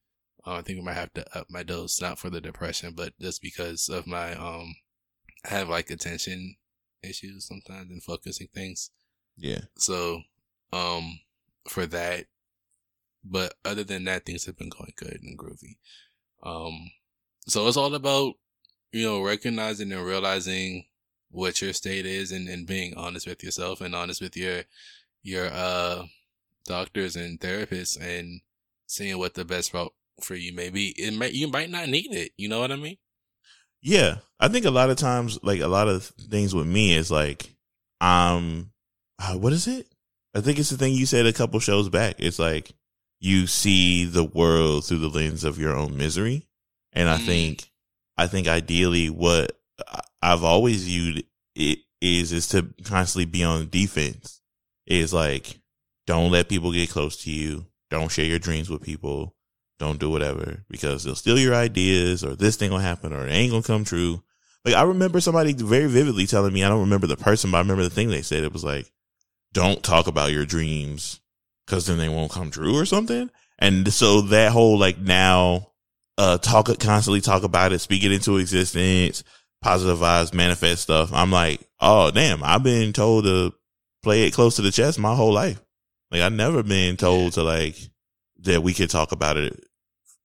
Uh, I think we might have to up my dose, not for the depression, but just because of my um, I have like attention issues sometimes and focusing things. Yeah. So, um, for that, but other than that, things have been going good and groovy. Um, so it's all about you know, recognizing and realizing what your state is and, and being honest with yourself and honest with your, your, uh, doctors and therapists and seeing what the best route for you may be. It might, you might not need it. You know what I mean? Yeah. I think a lot of times, like a lot of things with me is like, um, uh, what is it? I think it's the thing you said a couple shows back. It's like you see the world through the lens of your own misery. And I mm. think I think ideally what I've always viewed it is is to constantly be on defense. Is like don't let people get close to you. Don't share your dreams with people. Don't do whatever because they'll steal your ideas or this thing will happen or it ain't gonna come true. Like I remember somebody very vividly telling me, I don't remember the person, but I remember the thing they said. It was like, don't talk about your dreams because then they won't come true or something. And so that whole like now uh, talk, constantly talk about it, speak it into existence, positive vibes, manifest stuff. I'm like, oh, damn, I've been told to play it close to the chest my whole life. Like I've never been told to like that we could talk about it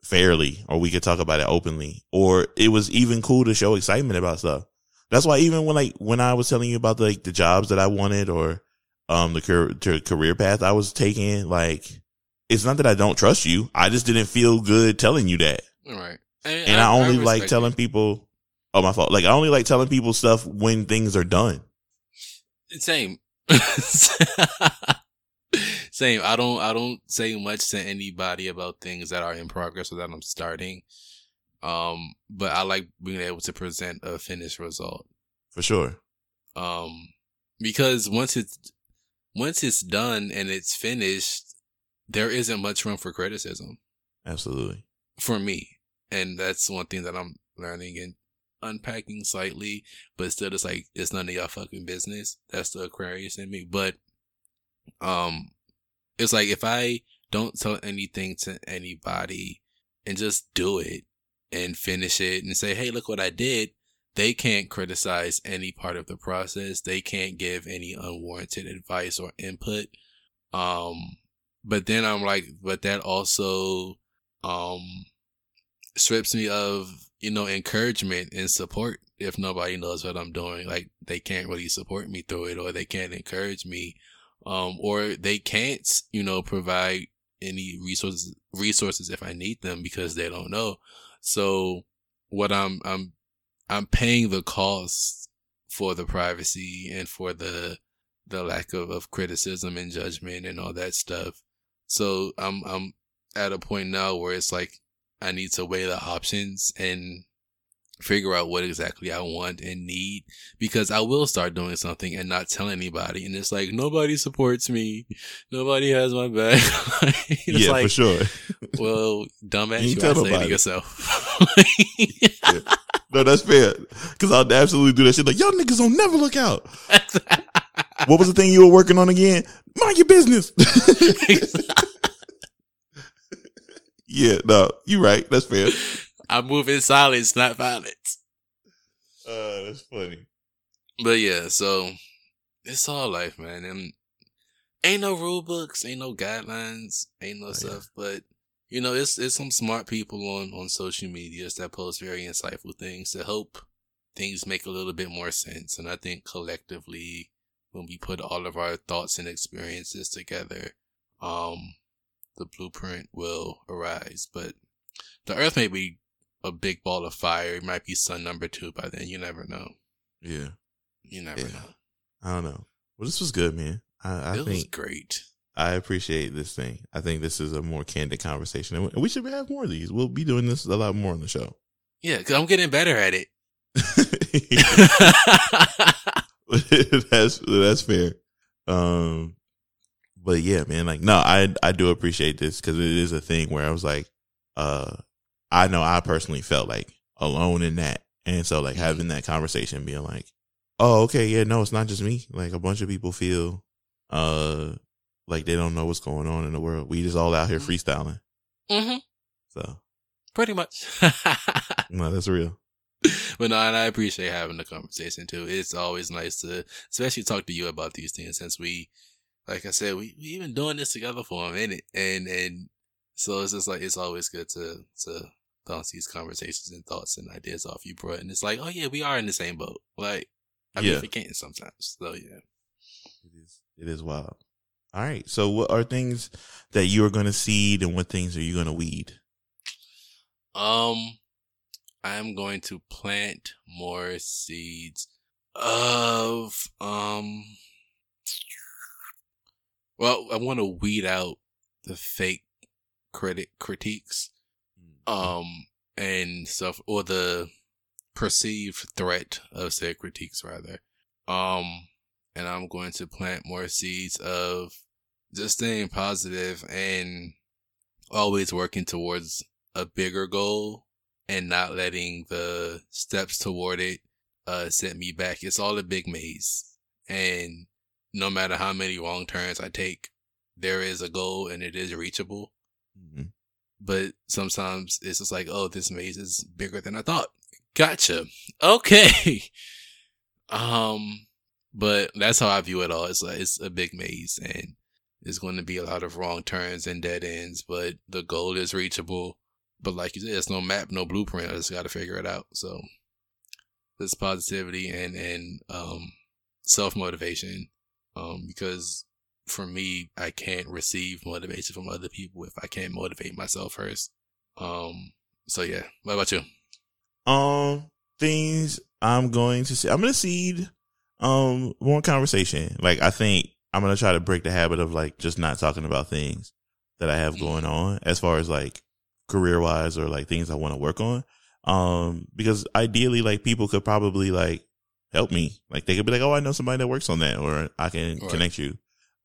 fairly or we could talk about it openly or it was even cool to show excitement about stuff. That's why even when like when I was telling you about the, like the jobs that I wanted or um the career path I was taking, like it's not that I don't trust you. I just didn't feel good telling you that. Right. And, and I, I, only I like telling people, oh, my fault. Like, I only like telling people stuff when things are done. Same. *laughs* Same. I don't, I don't say much to anybody about things that are in progress or that I'm starting. Um, but I like being able to present a finished result. For sure. Um, because once it's once it's done and it's finished, there isn't much room for criticism Absolutely. for me, and that's one thing that I'm learning and unpacking slightly. But still, it's like it's none of y'all fucking business. That's the Aquarius in me. But um, it's like if I don't tell anything to anybody and just do it and finish it and say, hey, look what I did. They can't criticize any part of the process. They can't give any unwarranted advice or input. Um, but then I'm like, but that also, um, strips me of, you know, encouragement and support if nobody knows what I'm doing. Like they can't really support me through it or they can't encourage me. Um, or they can't, you know, provide any resources, resources if I need them because they don't know. So what I'm, I'm, I'm paying the cost for the privacy and for the, the lack of, of criticism and judgment and all that stuff. So I'm, I'm at a point now where it's like, I need to weigh the options and figure out what exactly I want and need because I will start doing something and not tell anybody. And it's like, nobody supports me. Nobody has my back. *laughs* it's yeah, like, for sure. well, dumbass, You you, tell gotta say nobody. to yourself. *laughs* No, that's fair. Cause I'll absolutely do that shit. Like, y'all niggas don't never look out. *laughs* What was the thing you were working on again? Mind your business. Yeah, no, you're right. That's fair. I move in silence, not violence. Uh, that's funny. But yeah, so it's all life, man. And ain't no rule books, ain't no guidelines, ain't no Oh, yeah. stuff. But you know, it's it's some smart people on on social medias that post very insightful things to help things make a little bit more sense. And I think collectively, when we put all of our thoughts and experiences together, um, the blueprint will arise. But the Earth may be a big ball of fire. It might be sun number two by then. You never know. Yeah, You never Yeah. know. I don't know. Well, this was good, man. I, I it was think great. I appreciate this thing. I think this is a more candid conversation, and we should have more of these. We'll be doing this a lot more on the show. Yeah, because I'm getting better at it. *laughs* *laughs* that's that's fair. Um, but yeah, man, like no, I I do appreciate this because it is a thing where I was like, uh, I know I personally felt like alone in that, and so like having that conversation, being like, oh, okay, yeah, no, it's not just me. Like a bunch of people feel, uh, like they don't know what's going on in the world. We just all out here Mhm. freestyling. hmm So Pretty much. *laughs* no, that's real. but no, and I appreciate having the conversation too. It's always nice to, especially talk to you about these things since we, like I said, we we been doing this together for a minute, and and so it's just like it's always good to to bounce these conversations and thoughts and ideas off you, bro. And it's like, oh yeah, we are in the same boat. Like I Yeah. forgetting sometimes. So yeah. It is. It is wild. All right. So, what are things that you are going to seed, and what things are you going to weed? Um, I'm going to plant more seeds of um. Well, I want to weed out the fake critic critiques, um, and stuff, or the perceived threat of said critiques, rather. Um, and I'm going to plant more seeds of just staying positive and always working towards a bigger goal and not letting the steps toward it uh set me back. It's all a big maze. And no matter how many wrong turns I take, there is a goal and it is reachable. Mhm. But sometimes it's just like, oh, this maze is bigger than I thought. Gotcha. Okay. *laughs* um, but that's how I view it all. It's like it's a big maze and there's going to be a lot of wrong turns and dead ends, but the goal is reachable. But like you said, it's no map, no blueprint. I just got to figure it out. So this positivity and and um self motivation, um because for me, I can't receive motivation from other people if I can't motivate myself first. Um. So yeah. What about you? Um, things I'm going to see. I'm going to seed um more conversation. Like I think I'm going to try to break the habit of like just not talking about things that I have going on as far as like career wise or like things I want to work on. Um, because ideally, like people could probably like help me. Like they could be like, oh, I know somebody that works on that, or I can Right. connect you.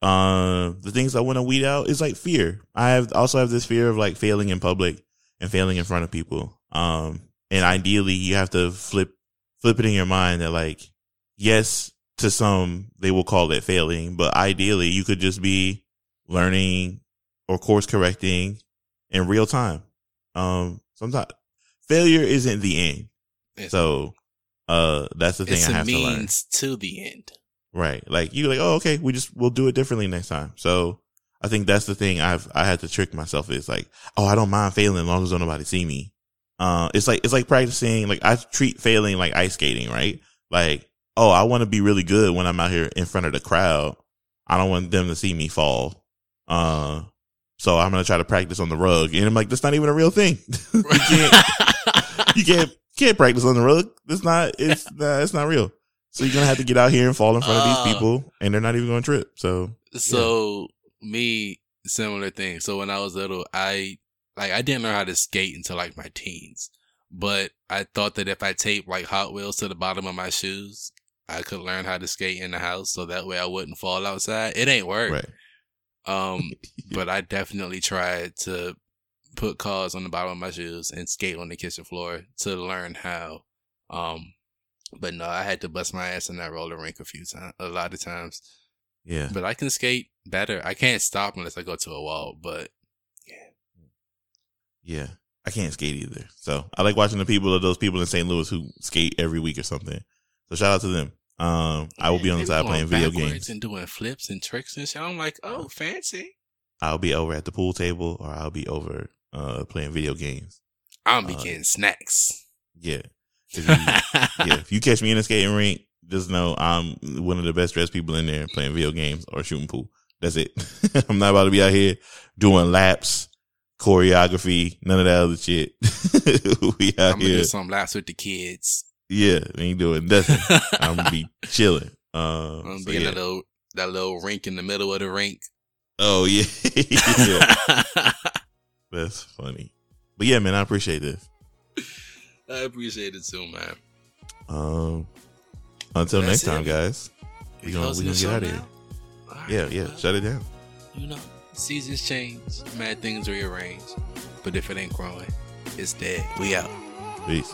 Um, the things I want to weed out is like fear. I have also have this fear of like failing in public and failing in front of people. Um, and ideally you have to flip, flip it in your mind that like, yes, to some they will call it failing, but ideally you could just be learning or course correcting in real time. Um, sometimes failure isn't the end. So, uh, that's the thing it's I have to learn. means to the end. Right. Like you're like, oh, okay, we just we'll do it differently next time. So I think that's the thing I've I had to trick myself is like, oh, I don't mind failing as long as don't nobody see me. Uh, it's like it's like practicing. Like I treat failing like ice skating, right? Like, oh, I want to be really good when I'm out here in front of the crowd. I don't want them to see me fall. Uh, so I'm gonna try to practice on the rug, and I'm like, that's not even a real thing. *laughs* you can't *laughs* you can't can't practice on the rug. It's not. It's *laughs* nah, it's not real. So you're gonna have to get out here and fall in front of Uh. these people, and they're not even gonna trip. So So me, similar thing. So when I was little, I like I didn't learn how to skate until like my teens. But I thought that if I taped like Hot Wheels to the bottom of my shoes, I could learn how to skate in the house so that way I wouldn't fall outside. It ain't work. right, Um, *laughs* but I definitely tried to put cars on the bottom of my shoes and skate on the kitchen floor to learn how. Um, but no, I had to bust my ass in that roller rink a few times, a lot of times. yeah, But I can skate better. I can't stop unless I go to a wall. But yeah. Yeah. I can't skate either. So I like watching the people of those people in St. Louis who skate every week or something. So shout out to them. Um, I will be on the side playing video games. and doing flips and tricks and shit. I'm like, oh, fancy. I'll be over at the pool table, or I'll be over uh playing video games. I'm be Uh, getting snacks. Yeah, if you, *laughs* yeah. If you catch me in a skating rink, just know I'm one of the best dressed people in there playing video games or shooting pool. That's it. *laughs* I'm not about to be out here doing laps, choreography, none of that other shit. *laughs* we out I'm gonna here. do some laps with the kids. Yeah, we ain't doing nothing. I'm gonna be chilling. Uh, I'm gonna so be in yeah. that little that little rink in the middle of the rink. Oh yeah. yeah, that's funny. But yeah, man, I appreciate this. *laughs* I appreciate it too, man. Um, until That's next time, it. guys. We gonna- we gonna get show outta here. right, Yeah, yeah. well, Shut it down. you know, seasons change, mad things rearrange. But if it ain't growing, it's dead. We out. Peace.